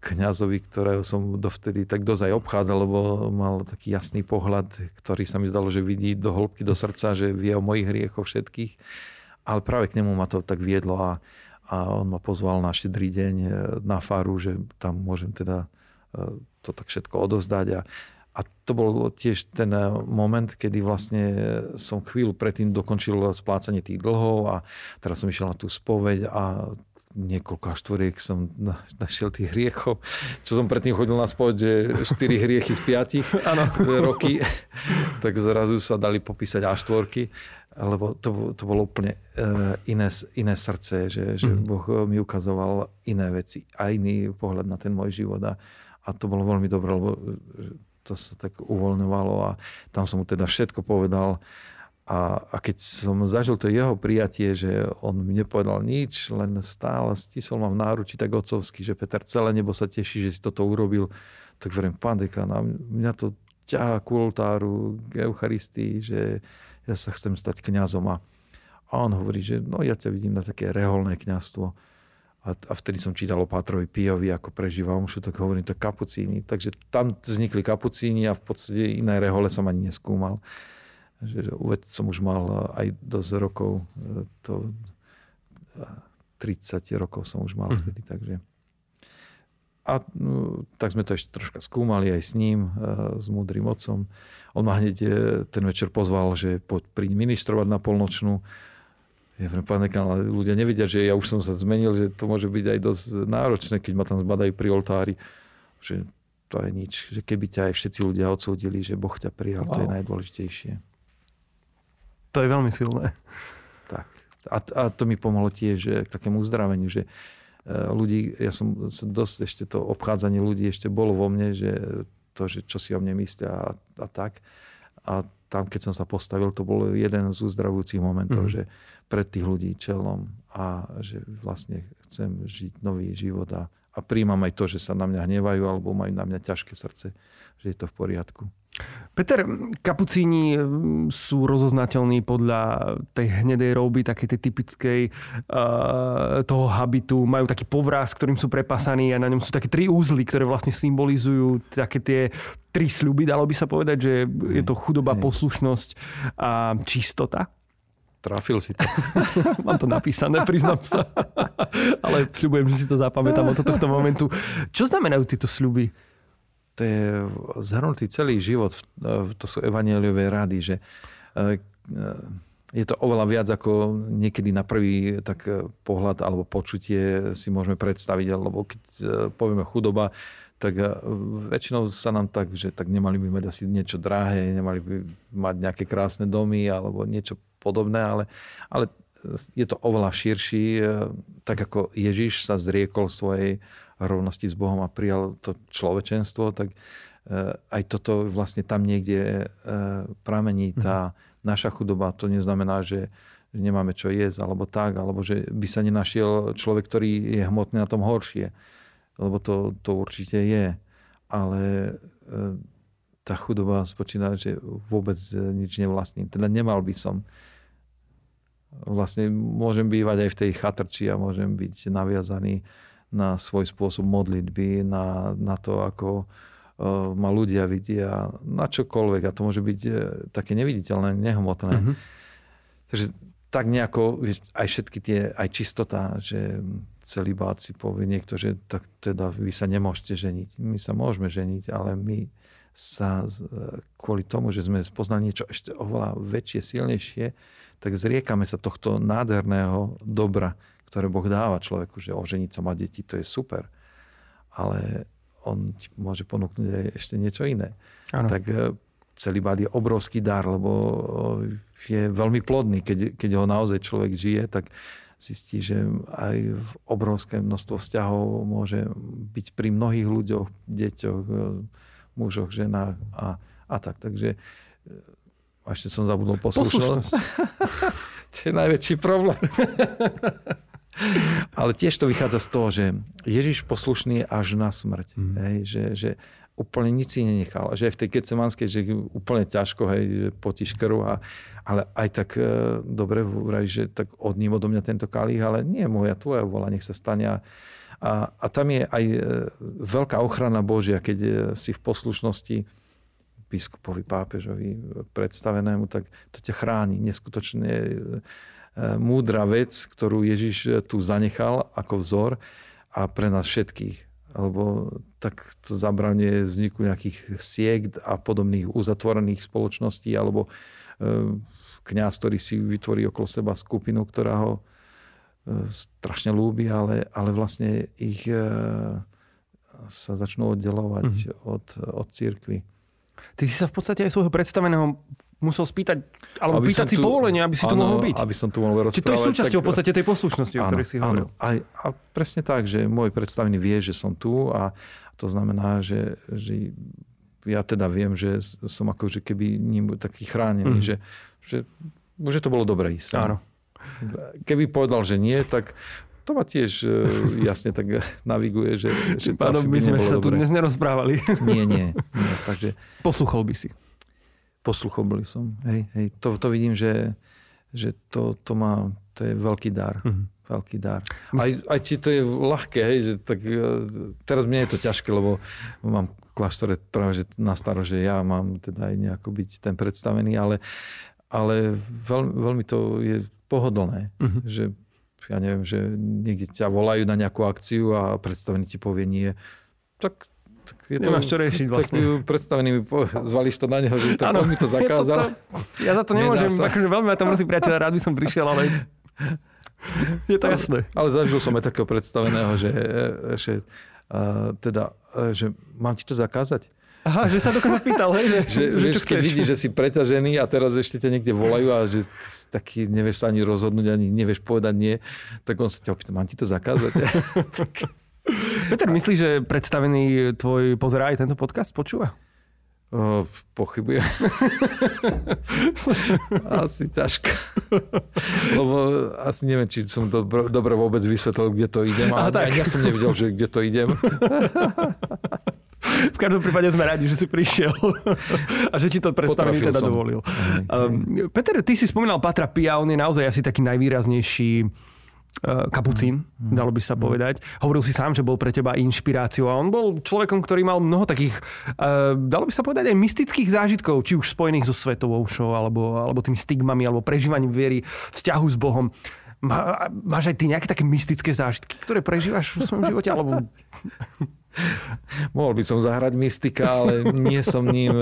Speaker 2: kňazovi, ktorého som dovtedy tak dosť aj obchádzal, lebo mal taký jasný pohľad, ktorý sa mi zdalo, že vidí do hĺbky, do srdca, že vie o mojich hriechoch všetkých. Ale práve k nemu ma to tak viedlo a, a on ma pozval na štedrý deň e, na faru, že tam môžem teda e, to tak všetko odozdať a, a to bol tiež ten moment, kedy vlastne som chvíľu predtým dokončil splácanie tých dlhov a teraz som išiel na tú spoveď a niekoľko štvoriek som našiel tých hriechov. Čo som predtým chodil na spoveď, že 4 hriechy z 5 [laughs] roky, [laughs] tak zrazu sa dali popísať až štvorky lebo to, to bolo úplne uh, iné, iné srdce, že, že mm. Boh mi ukazoval iné veci a iný pohľad na ten môj život a, a to bolo veľmi dobré, lebo to sa tak uvoľňovalo a tam som mu teda všetko povedal a, a keď som zažil to jeho prijatie, že on mi nepovedal nič, len stále stisol ma v náruči tak otcovsky, že Peter celé nebo sa teší, že si toto urobil, tak verím, pán dekan, a mňa to ťahá ku oltáru, k Eucharistii, že ja sa chcem stať kňazom. A, a on hovorí, že no ja ťa vidím na také reholné kňazstvo. A, a vtedy som čítal o Pátrovi Pijovi, ako prežíva omšu, tak hovorím to kapucíny. Takže tam vznikli kapucíny a v podstate iné rehole som ani neskúmal že som už mal aj dosť rokov, e, to 30 rokov som už mal mhm. vtedy, takže a no, tak sme to ešte troška skúmali aj s ním, e, s múdrym otcom. On ma hneď e, ten večer pozval, že poď príď ministrovať na polnočnú. Ja vrem, pán dekan, ale ľudia nevedia, že ja už som sa zmenil, že to môže byť aj dosť náročné, keď ma tam zbadajú pri oltári. Že to je nič. Že keby ťa aj všetci ľudia odsúdili, že Boh ťa prijal, wow. to je najdôležitejšie.
Speaker 1: To je veľmi silné.
Speaker 2: Tak. A, a to mi pomohlo tiež že k takému uzdraveniu, že e, ľudí, ja som dosť ešte to obchádzanie ľudí ešte bolo vo mne, že to, že čo si o mne myslia a, a tak. A tam, keď som sa postavil, to bol jeden z uzdravujúcich momentov,
Speaker 1: Mhm.
Speaker 2: že pred tých ľudí čelom a že vlastne chcem žiť nový život a, a príjmam aj to, že sa na mňa hnevajú alebo majú na mňa ťažké srdce, že je to v poriadku.
Speaker 1: Peter, kapucíni mm, sú rozoznateľní podľa tej hnedej rouby, takej tej typickej uh, toho habitu. Majú taký povraz, ktorým sú prepasaní a na ňom sú také tri úzly, ktoré vlastne symbolizujú také tie tri sľuby, dalo by sa povedať, že je to chudoba,
Speaker 2: Hej.
Speaker 1: poslušnosť a čistota.
Speaker 2: Trafil si to. [laughs]
Speaker 1: Mám to napísané, priznám sa. [laughs] Ale sľubujem, že si to zapamätám od tohto momentu. Čo znamenajú tieto sľuby?
Speaker 2: To je zhrnutý celý život, to sú evanieliové rady, že e, je to oveľa viac ako niekedy na prvý tak e, pohľad alebo počutie si môžeme predstaviť, alebo keď e, povieme chudoba, tak väčšinou sa nám tak, že tak nemali by mať asi niečo drahé, nemali by mať nejaké krásne domy alebo niečo podobné, ale, ale je to oveľa širší, tak ako Ježiš sa zriekol svojej rovnosti s Bohom a prijal to človečenstvo, tak aj toto vlastne tam niekde pramení tá naša chudoba. To neznamená, že nemáme čo jesť, alebo tak, alebo že by sa nenašiel človek, ktorý je hmotný na tom horšie. Lebo to, to určite je. Ale tá chudoba spočína, že vôbec nič nevlastním. Teda nemal by som. Vlastne môžem bývať aj v tej chatrči a môžem byť naviazaný na svoj spôsob modlitby, na, na to, ako uh, ma ľudia vidia, na čokoľvek. A to môže byť uh, také neviditeľné, nehmotné.
Speaker 1: Mhm.
Speaker 2: Takže tak nejako, vieš, aj všetky tie, aj čistota, že si povie niekto, že tak teda vy sa nemôžete ženiť. My sa môžeme ženiť, ale my sa kvôli tomu, že sme spoznali niečo ešte oveľa väčšie, silnejšie, tak zriekame sa tohto nádherného dobra, ktoré Boh dáva človeku, že oženiť sa má deti, to je super. Ale on ti môže ponúknuť aj ešte niečo iné.
Speaker 1: Áno.
Speaker 2: Tak celibát je obrovský dar, lebo je veľmi plodný. Keď, keď ho naozaj človek žije, tak zistí, že aj v obrovské množstvo vzťahov môže byť pri mnohých ľuďoch, deťoch, mužoch, ženách a, a tak. Takže a ešte som zabudol poslušnosť. [laughs] to je najväčší problém. [laughs] Ale tiež to vychádza z toho, že Ježiš poslušný až na smrť. Mm. Hej, že, že úplne nič si nenechal. Že aj v tej Getsemanskej, že úplne ťažko, hej, že potíš krv. A, ale aj tak e, dobre vraj, že tak odním odo mňa tento kalich, ale nie moja, tvoja vola, nech sa stane. A, a, a tam je aj e, veľká ochrana Božia, keď e, si v poslušnosti biskupovi, pápežovi predstavenému, tak to ťa chráni. Neskutočne e, múdra vec, ktorú Ježiš tu zanechal ako vzor a pre nás všetkých alebo tak to zabranie vzniku nejakých siekt a podobných uzatvorených spoločností, alebo e, kňaz, ktorý si vytvorí okolo seba skupinu, ktorá ho e, strašne ľúbi, ale, ale vlastne ich e, sa začnú oddelovať mm-hmm. od, od církvy.
Speaker 1: Ty si sa v podstate aj svojho predstaveného musel spýtať, alebo aby pýtať si tu, povolenie, aby si
Speaker 2: áno,
Speaker 1: tu mohol byť.
Speaker 2: aby som tu mohol rozprávať.
Speaker 1: Čiže to je súčasťou tak, v podstate tej poslušnosti, o ktorej si hovoril.
Speaker 2: Áno, aj, a presne tak, že môj predstavený vie, že som tu a to znamená, že, že ja teda viem, že som akože keby ním taký chránený, mm. že, že, že to bolo dobre ísť.
Speaker 1: Áno.
Speaker 2: Keby povedal, že nie, tak to ma tiež [laughs] jasne tak naviguje, že, že to
Speaker 1: Pánom,
Speaker 2: asi
Speaker 1: my
Speaker 2: by
Speaker 1: sme
Speaker 2: nebolo
Speaker 1: sa
Speaker 2: dobre.
Speaker 1: tu dnes nerozprávali.
Speaker 2: Nie, nie. nie takže
Speaker 1: Posluchol by si.
Speaker 2: Posluchol boli som. Hej, hej. To, to vidím, že, že to, to, má, to je veľký dar.
Speaker 1: Mhm.
Speaker 2: Veľký dar. Aj, aj ti to je ľahké, hej, že tak, e, teraz mne je to ťažké, lebo mám kláštore práve že na staro, že ja mám teda aj nejako byť ten predstavený, ale, ale veľmi, veľmi to je pohodlné,
Speaker 1: Mhm.
Speaker 2: že ja neviem, že niekde ťa volajú na nejakú akciu a predstavený ti povie nie, tak je to,
Speaker 1: Nemáš čo riešiť [laughs] vlastne.
Speaker 2: Tak predstavený mi po, zvališ to na neho, že tak on mi to zakázal.
Speaker 1: to- ja za to nemôžem, akože veľmi ma to mrzí, priateľ, rád by som prišiel, ale je to jasné.
Speaker 2: Ale zažil som aj takého predstaveného, že, že uh, teda, uh, že mám ti to zakázať?
Speaker 1: Aha, že sa dokonca pýtal, hej? Že, [laughs]
Speaker 2: že, že vieš, keď vidíš, že si preťažený a teraz ešte ťa niekde volajú a že taký nevieš sa ani rozhodnúť, ani nevieš povedať nie, tak on sa ťa opýta, mám ti to zakázať? [laughs] tak...
Speaker 1: Peter, myslíš, že predstavený tvoj pozerá aj tento podcast? Počúva?
Speaker 2: O, pochybujem. [laughs] asi ťažko. Lebo asi neviem, či som dobro, dobre vôbec vysvetlil, kde to idem. A, tak. ja som nevidel, že kde to idem.
Speaker 1: V každom prípade sme radi, že si prišiel a že ti to predstavený teda som. dovolil. Um, Peter, ty si spomínal Patra Pia, on je naozaj asi taký najvýraznejší kapucín, mm. dalo by sa mm. povedať. Hovoril si sám, že bol pre teba inšpiráciou a on bol človekom, ktorý mal mnoho takých, uh, dalo by sa povedať, aj mystických zážitkov, či už spojených so svetovou show, alebo, alebo tými stigmami, alebo prežívaním viery, vzťahu s Bohom. Má, máš aj ty nejaké také mystické zážitky, ktoré prežívaš v svojom živote? Alebo... [laughs]
Speaker 2: Mohol by som zahrať mystika, ale nie som ním.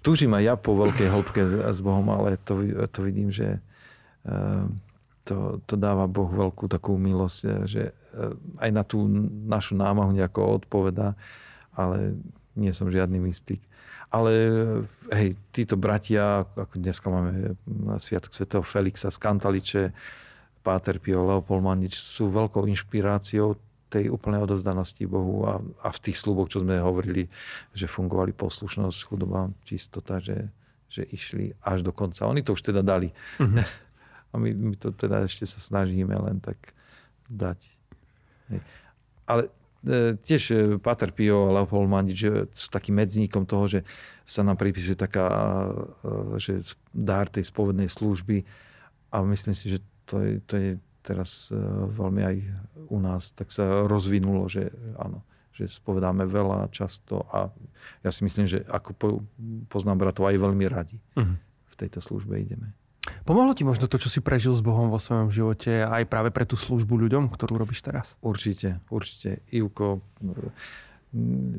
Speaker 2: Tužím aj ja po veľkej hĺbke s Bohom, ale to, to vidím, že to, to dáva Boh veľkú takú milosť, že aj na tú našu námahu nejako odpoveda, ale nie som žiadny mystik. Ale hej, títo bratia, ako dneska máme na Sviatok svätého Felixa z Kantaliče, Páter Pio, Leopold Manič, sú veľkou inšpiráciou tej úplnej odovzdanosti Bohu a, a v tých sluboch, čo sme hovorili, že fungovali poslušnosť, chudoba, čistota, že, že išli až do konca. Oni to už teda dali. Mm-hmm. [laughs] A my, my to teda ešte sa snažíme len tak dať. Ale e, tiež e, Pater Pio a Leopold Mandič že sú takým medzníkom toho, že sa nám pripisuje taká, e, že dár tej spovednej služby a myslím si, že to je, to je teraz e, veľmi aj u nás tak sa rozvinulo, že áno, že spovedáme veľa často a ja si myslím, že ako poznám bratov aj veľmi radi uh-huh. v tejto službe ideme.
Speaker 1: Pomohlo ti možno to, čo si prežil s Bohom vo svojom živote aj práve pre tú službu ľuďom, ktorú robíš teraz?
Speaker 2: Určite, určite. Ivko,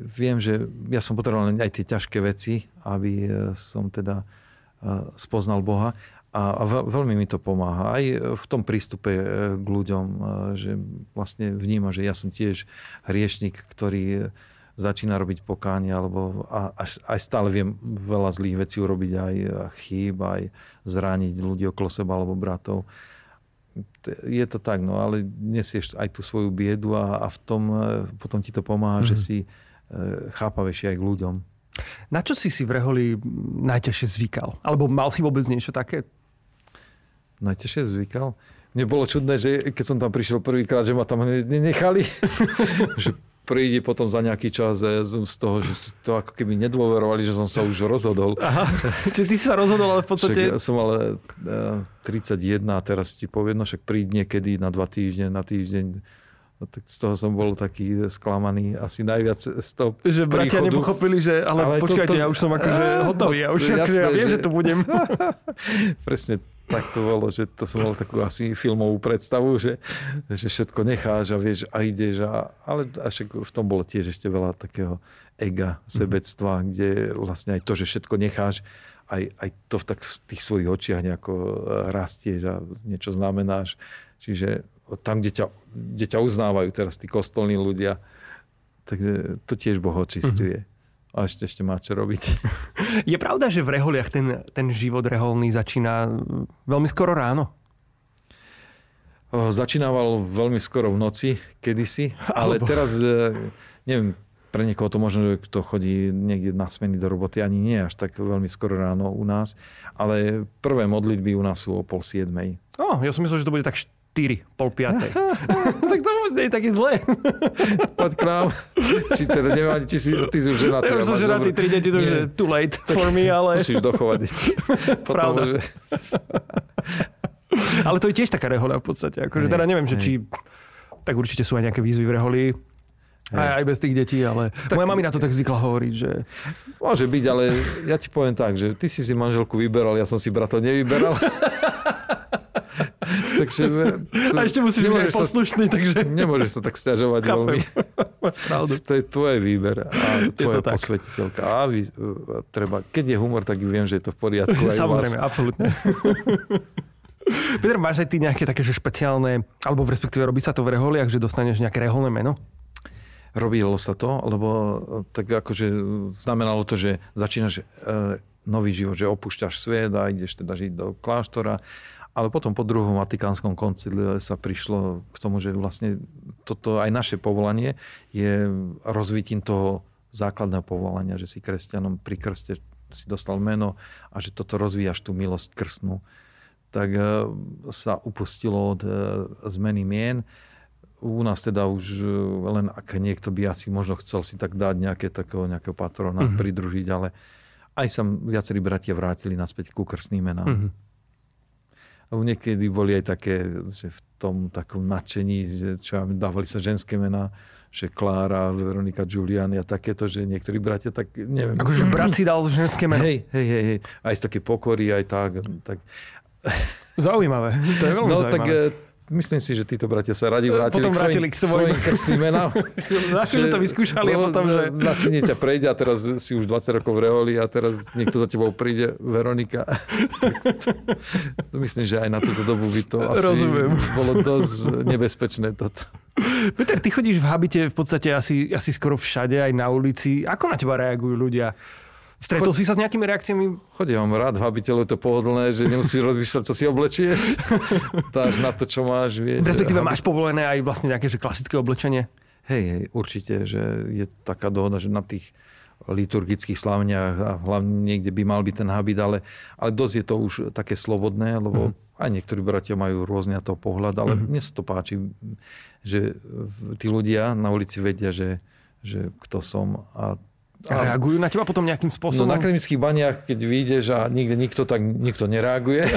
Speaker 2: viem, že ja som potreboval aj tie ťažké veci, aby e, som teda e, spoznal Boha. A veľmi mi to pomáha. Aj v tom prístupe k ľuďom, že vlastne vníma, že ja som tiež hriešnik, ktorý začína robiť pokánie, alebo aj, aj stále viem veľa zlých vecí urobiť, aj chýb, aj zrániť ľudí okolo seba alebo bratov. Je to tak, no ale nesieš aj tú svoju biedu a, a v tom e, potom ti to pomáha, mm-hmm. že mhm. si chápavejší aj k ľuďom.
Speaker 1: Na čo si si v Reholi najťažšie zvykal? Alebo mal si vôbec niečo také?
Speaker 2: najtežšie zvykal. Mne bolo čudné, že keď som tam prišiel prvýkrát, že ma tam nenechali. [laughs] že príde potom za nejaký čas z toho, že to ako keby nedôverovali, že som sa už rozhodol. Aha, [laughs]
Speaker 1: čiže ty si sa rozhodol, ale v podstate...
Speaker 2: Však ja som ale 31 e, a teraz ti poviem, no však príď niekedy na dva týždne, na týždeň. No, tak z toho som bol taký sklamaný asi najviac z toho
Speaker 1: Že bratia príchodu. nepochopili, že ale, ale počkajte, to, to... ja už som akože hotový, ja už jasné, akože, ja viem, že... že tu budem. [laughs] [laughs]
Speaker 2: Presne tak to bolo, že to som mal takú asi filmovú predstavu, že, že všetko necháš a vieš a ideš. A, ale až v tom bolo tiež ešte veľa takého ega, mhm. sebectva, kde vlastne aj to, že všetko necháš, aj, aj to v, tak v tých svojich očiach nejako e, rastieš a niečo znamenáš. Čiže tam, kde ťa, kde ťa uznávajú teraz tí kostolní ľudia, takže to tiež Boh očistuje. Mm a ešte, ešte má čo robiť. [laughs]
Speaker 1: Je pravda, že v reholiach ten, ten život reholný začína veľmi skoro ráno?
Speaker 2: Začínával veľmi skoro v noci, kedysi, ale Alebo... teraz, e, neviem, pre niekoho to možno, že kto chodí niekde na smeny do roboty, ani nie až tak veľmi skoro ráno u nás, ale prvé modlitby u nás sú o pol siedmej.
Speaker 1: Oh, ja som myslel, že to bude tak 4, pol 5. [laughs] tak to vôbec nie je také zlé.
Speaker 2: Poď k nám. Či teda neviem, či si, ty si už ženatý.
Speaker 1: Ja už som ženatý, tri deti, to je too late for me, ale...
Speaker 2: Musíš dochovať deti. [laughs]
Speaker 1: Pravda. Že... [laughs] ale to je tiež taká rehoľa v podstate. Akože teda neviem, že či... Tak určite sú aj nejaké výzvy v reholi. Aj, aj bez tých detí, ale tak, moja mamina to tak zvykla hovoriť, že...
Speaker 2: Môže byť, ale ja ti poviem tak, že ty si si manželku vyberal, ja som si bratov nevyberal.
Speaker 1: Takže... [laughs] A ešte musíš byť aj poslušný, takže...
Speaker 2: Nemôžeš sa tak stiažovať veľmi. to je tvoj výber a tvoja posvetiteľka. A vy, treba, keď je humor, tak viem, že je to v poriadku aj
Speaker 1: Samozrejme, absolútne. [laughs] Peter, máš aj ty nejaké také že špeciálne, alebo v respektíve robí sa to v reholiach, že dostaneš nejaké reholné meno?
Speaker 2: robilo sa to, lebo tak akože znamenalo to, že začínaš e, nový život, že opúšťaš svet a ideš teda žiť do kláštora. Ale potom po druhom Vatikánskom koncile sa prišlo k tomu, že vlastne toto aj naše povolanie je rozvitím toho základného povolania, že si kresťanom pri krste si dostal meno a že toto rozvíjaš tú milosť krstnú. Tak e, sa upustilo od e, zmeny mien. U nás teda už e, len ak niekto by asi možno chcel si tak dať nejaké takého, nejakého patrona, mm-hmm. pridružiť, ale aj sa viacerí bratia vrátili naspäť ku krstným menám. Mm-hmm. Niekedy boli aj také, že v tom takom nadšení, že čo dávali sa ženské mená, že Klára, Veronika Giuliani a takéto, že niektorí bratia, tak neviem.
Speaker 1: Akože [laughs] brat si dal ženské meno.
Speaker 2: Hej, hej, hej, hej. Aj z také pokory, aj tak. tak.
Speaker 1: Zaujímavé. To je veľmi
Speaker 2: no,
Speaker 1: zaujímavé.
Speaker 2: tak Myslím si, že títo bratia sa radi vrátili
Speaker 1: potom vrátili k svojim,
Speaker 2: svojim krstným menám. [laughs]
Speaker 1: Na chvíľu to vyskúšali a potom, že...
Speaker 2: Načenie ťa prejde a teraz si už 20 rokov v Reoli a teraz niekto za tebou príde, Veronika. [laughs] to myslím, že aj na túto dobu by to asi Rozumiem. bolo dosť nebezpečné toto.
Speaker 1: Peter, ty chodíš v habite v podstate asi, asi skoro všade, aj na ulici. Ako na teba reagujú ľudia? Stretol Chod... si sa s nejakými reakciami?
Speaker 2: Chodím, mám rád, v habiteľu je to pohodlné, že nemusíš rozmýšľať, čo si oblečieš. [laughs] Dáš na to, čo máš. Vieš.
Speaker 1: Respektíve máš povolené aj vlastne nejaké že klasické oblečenie?
Speaker 2: Hej, hej, určite, že je taká dohoda, že na tých liturgických slávniach a hlavne niekde by mal byť ten habit, ale, ale dosť je to už také slobodné, lebo mm. aj niektorí bratia majú rôzne to pohľad, ale mm. mne sa to páči, že tí ľudia na ulici vedia, že, že kto som a
Speaker 1: a reagujú na teba potom nejakým spôsobom?
Speaker 2: No, na akademických baniach, keď vyjdeš a nikde nikto, tak nikto nereaguje.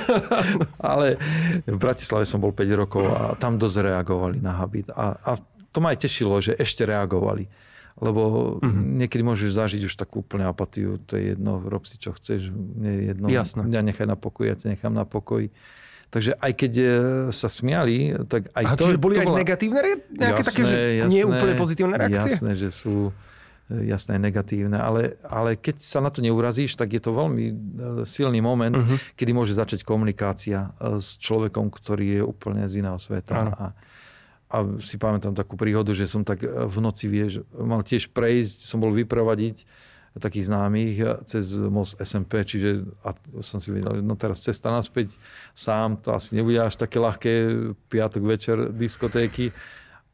Speaker 2: [laughs] Ale v Bratislave som bol 5 rokov a tam dosť reagovali na habit. A, a to ma aj tešilo, že ešte reagovali. Lebo mm-hmm. niekedy môžeš zažiť už takú úplne apatiu. To je jedno, rob si čo chceš. Mne je jedno.
Speaker 1: Jasne.
Speaker 2: Mňa nechaj na pokoji, ja ťa nechám na pokoji. Takže aj keď e, sa smiali, tak aj
Speaker 1: a
Speaker 2: to...
Speaker 1: Čiže boli
Speaker 2: to
Speaker 1: aj bola... negatívne, nejaké jasné, také, že jasné, nie úplne pozitívne reakcie?
Speaker 2: Jasné, že sú jasné negatívne, ale, ale keď sa na to neurazíš, tak je to veľmi e, silný moment, uh-huh. kedy môže začať komunikácia e, s človekom, ktorý je úplne z iného sveta. A, a si pamätám takú príhodu, že som tak v noci, vieš, mal tiež prejsť, som bol vypravadiť takých známych cez most SMP, čiže a som si vedel, no teraz cesta naspäť sám, to asi nebude až také ľahké, piatok večer diskotéky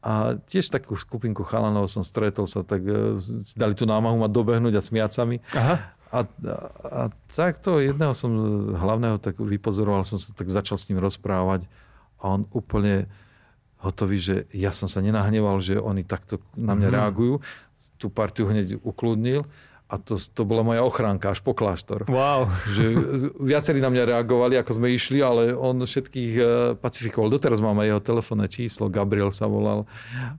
Speaker 2: a tiež takú skupinku chalanov som stretol sa, tak uh, dali tú námahu ma dobehnúť a smiať sa mi. Aha. A, a, a takto jedného som hlavného tak vypozoroval, som sa tak začal s ním rozprávať a on úplne hotový, že ja som sa nenahneval, že oni takto na mňa mm. reagujú. Tú partiu hneď ukludnil a to, to bola moja ochránka až po kláštor.
Speaker 1: Wow.
Speaker 2: Že viacerí na mňa reagovali, ako sme išli, ale on všetkých e, pacifikoval. Doteraz mám aj jeho telefónne číslo, Gabriel sa volal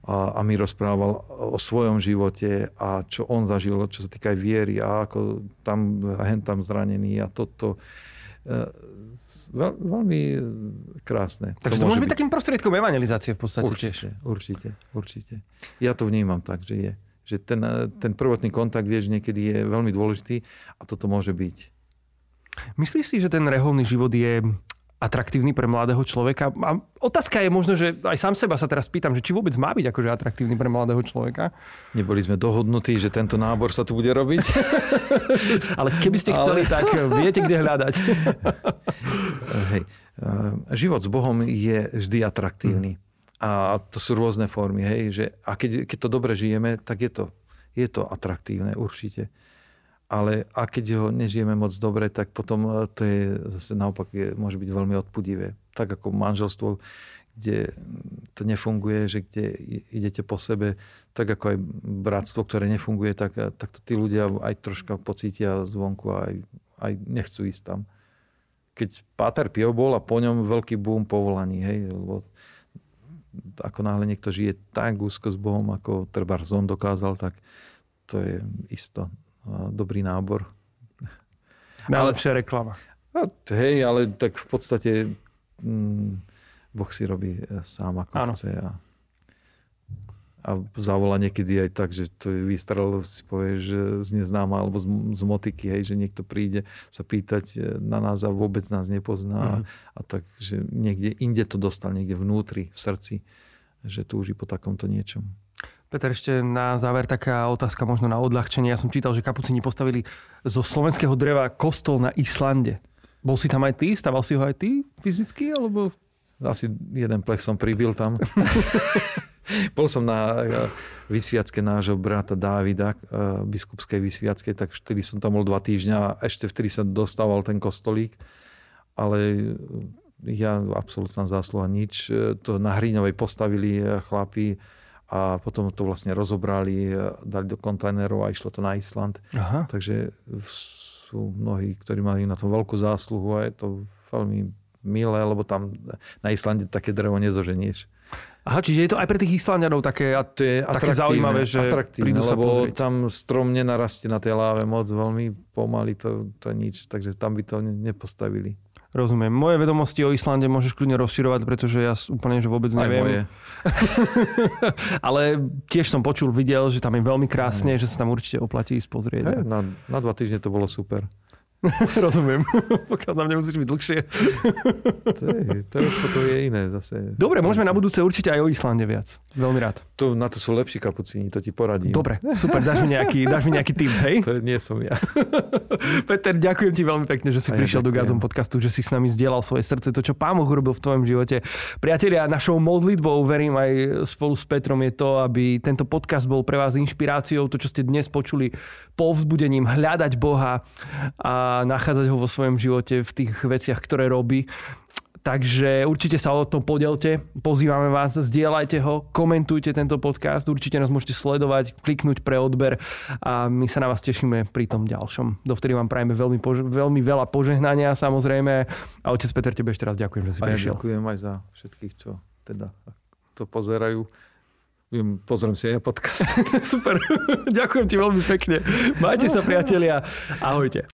Speaker 2: a, a mi rozprával o svojom živote a čo on zažil, čo sa týka aj viery a ako tam, hen tam zranený a toto. E, veľ, veľmi krásne.
Speaker 1: Takže to, to môže byť, byť takým prostriedkom evangelizácie v podstate
Speaker 2: určite, tiež. Určite, určite. Ja to vnímam tak, že je že ten, ten prvotný kontakt, vieš, niekedy je veľmi dôležitý a toto môže byť.
Speaker 1: Myslíš si, že ten reholný život je atraktívny pre mladého človeka? A otázka je možno, že aj sám seba sa teraz pýtam, že či vôbec má byť akože atraktívny pre mladého človeka?
Speaker 2: Neboli sme dohodnutí, že tento nábor sa tu bude robiť. [laughs]
Speaker 1: Ale keby ste chceli, Ale... tak viete, kde hľadať. [laughs]
Speaker 2: Hej. Život s Bohom je vždy atraktívny. Mm. A to sú rôzne formy. Hej, že, a keď, keď to dobre žijeme, tak je to, je to atraktívne určite. Ale a keď ho nežijeme moc dobre, tak potom e, to je zase naopak je, môže byť veľmi odpudivé. Tak ako manželstvo, kde to nefunguje, že kde idete po sebe, tak ako aj bratstvo, ktoré nefunguje, tak, e, tak to tí ľudia aj troška pocítia zvonku a aj, aj nechcú ísť tam. Keď Páter Pio bol a po ňom veľký boom povolaní, hej, lebo ako náhle niekto žije tak úzko s Bohom, ako treba on dokázal, tak to je isto dobrý nábor. [laughs]
Speaker 1: Najlepšia ale, reklama.
Speaker 2: A, hej, ale tak v podstate mm, Boh si robí e, sám ako ano. chce. A, a zavolá niekedy aj tak, že to je vystrel, si povieš, že z neznáma alebo z, z motiky, hej, že niekto príde sa pýtať e, na nás a vôbec nás nepozná. Mm-hmm. A tak, že niekde inde to dostal, niekde vnútri, v srdci, že túži po takomto niečom.
Speaker 1: Peter, ešte na záver taká otázka možno na odľahčenie. Ja som čítal, že kapucini postavili zo slovenského dreva kostol na Islande. Bol si tam aj ty? Staval si ho aj ty fyzicky? Alebo...
Speaker 2: Asi jeden plech som pribil tam. [laughs] [laughs] Bol som na eh, vysviacke nášho brata Dávida, eh, biskupskej vysviacke, tak vtedy som tam bol dva týždňa a ešte vtedy sa dostával ten kostolík. Ale ja absolútna zásluha nič. To na Hríňovej postavili chlapi a potom to vlastne rozobrali, dali do kontajnerov a išlo to na Island. Aha. Takže sú mnohí, ktorí mali na to veľkú zásluhu a je to veľmi milé, lebo tam na Islande také drevo nezoženieš.
Speaker 1: Aha, čiže je to aj pre tých Islandianov také, a to je také zaujímavé, že prídu sa
Speaker 2: lebo
Speaker 1: pozrieť.
Speaker 2: tam strom nenarastie na tej láve moc veľmi pomaly, to, to nič, takže tam by to nepostavili.
Speaker 1: Rozumiem. Moje vedomosti o Islande môžeš kľudne rozširovať, pretože ja úplne že vôbec neviem.
Speaker 2: moje. [laughs]
Speaker 1: Ale tiež som počul, videl, že tam je veľmi krásne, Aj. že sa tam určite oplatí ísť pozrieť.
Speaker 2: Hey, na, na dva týždne to bolo super. [laughs]
Speaker 1: Rozumiem. [laughs] Pokiaľ tam nemusíš byť dlhšie.
Speaker 2: to, je, to, je, to je iné zase.
Speaker 1: Dobre, môžeme na budúce určite aj o Islande viac. Veľmi rád.
Speaker 2: To, na to sú lepší kapucíni, to ti poradím.
Speaker 1: Dobre, super, dáš mi nejaký, dáš mi nejaký tip, hej?
Speaker 2: To nie som ja. [laughs]
Speaker 1: Peter, ďakujem ti veľmi pekne, že si ja prišiel ďakujem. do Gazom podcastu, že si s nami zdieľal svoje srdce, to, čo Pán Boh urobil v tvojom živote. Priatelia, našou modlitbou, verím aj spolu s Petrom, je to, aby tento podcast bol pre vás inšpiráciou, to, čo ste dnes počuli, povzbudením hľadať Boha a nachádzať ho vo svojom živote v tých veciach, ktoré robí. Takže určite sa o tom podelte, pozývame vás, zdieľajte ho, komentujte tento podcast, určite nás môžete sledovať, kliknúť pre odber a my sa na vás tešíme pri tom ďalšom. Dovtedy vám prajeme veľmi, pož- veľmi veľa požehnania samozrejme a otec Peter, tebe ešte raz ďakujem, že si
Speaker 2: a
Speaker 1: prišiel.
Speaker 2: Ja ďakujem aj za všetkých, čo teda to pozerajú. Pozriem si aj podcast. [laughs]
Speaker 1: Super. ďakujem ti veľmi pekne. Majte sa priatelia. Ahojte.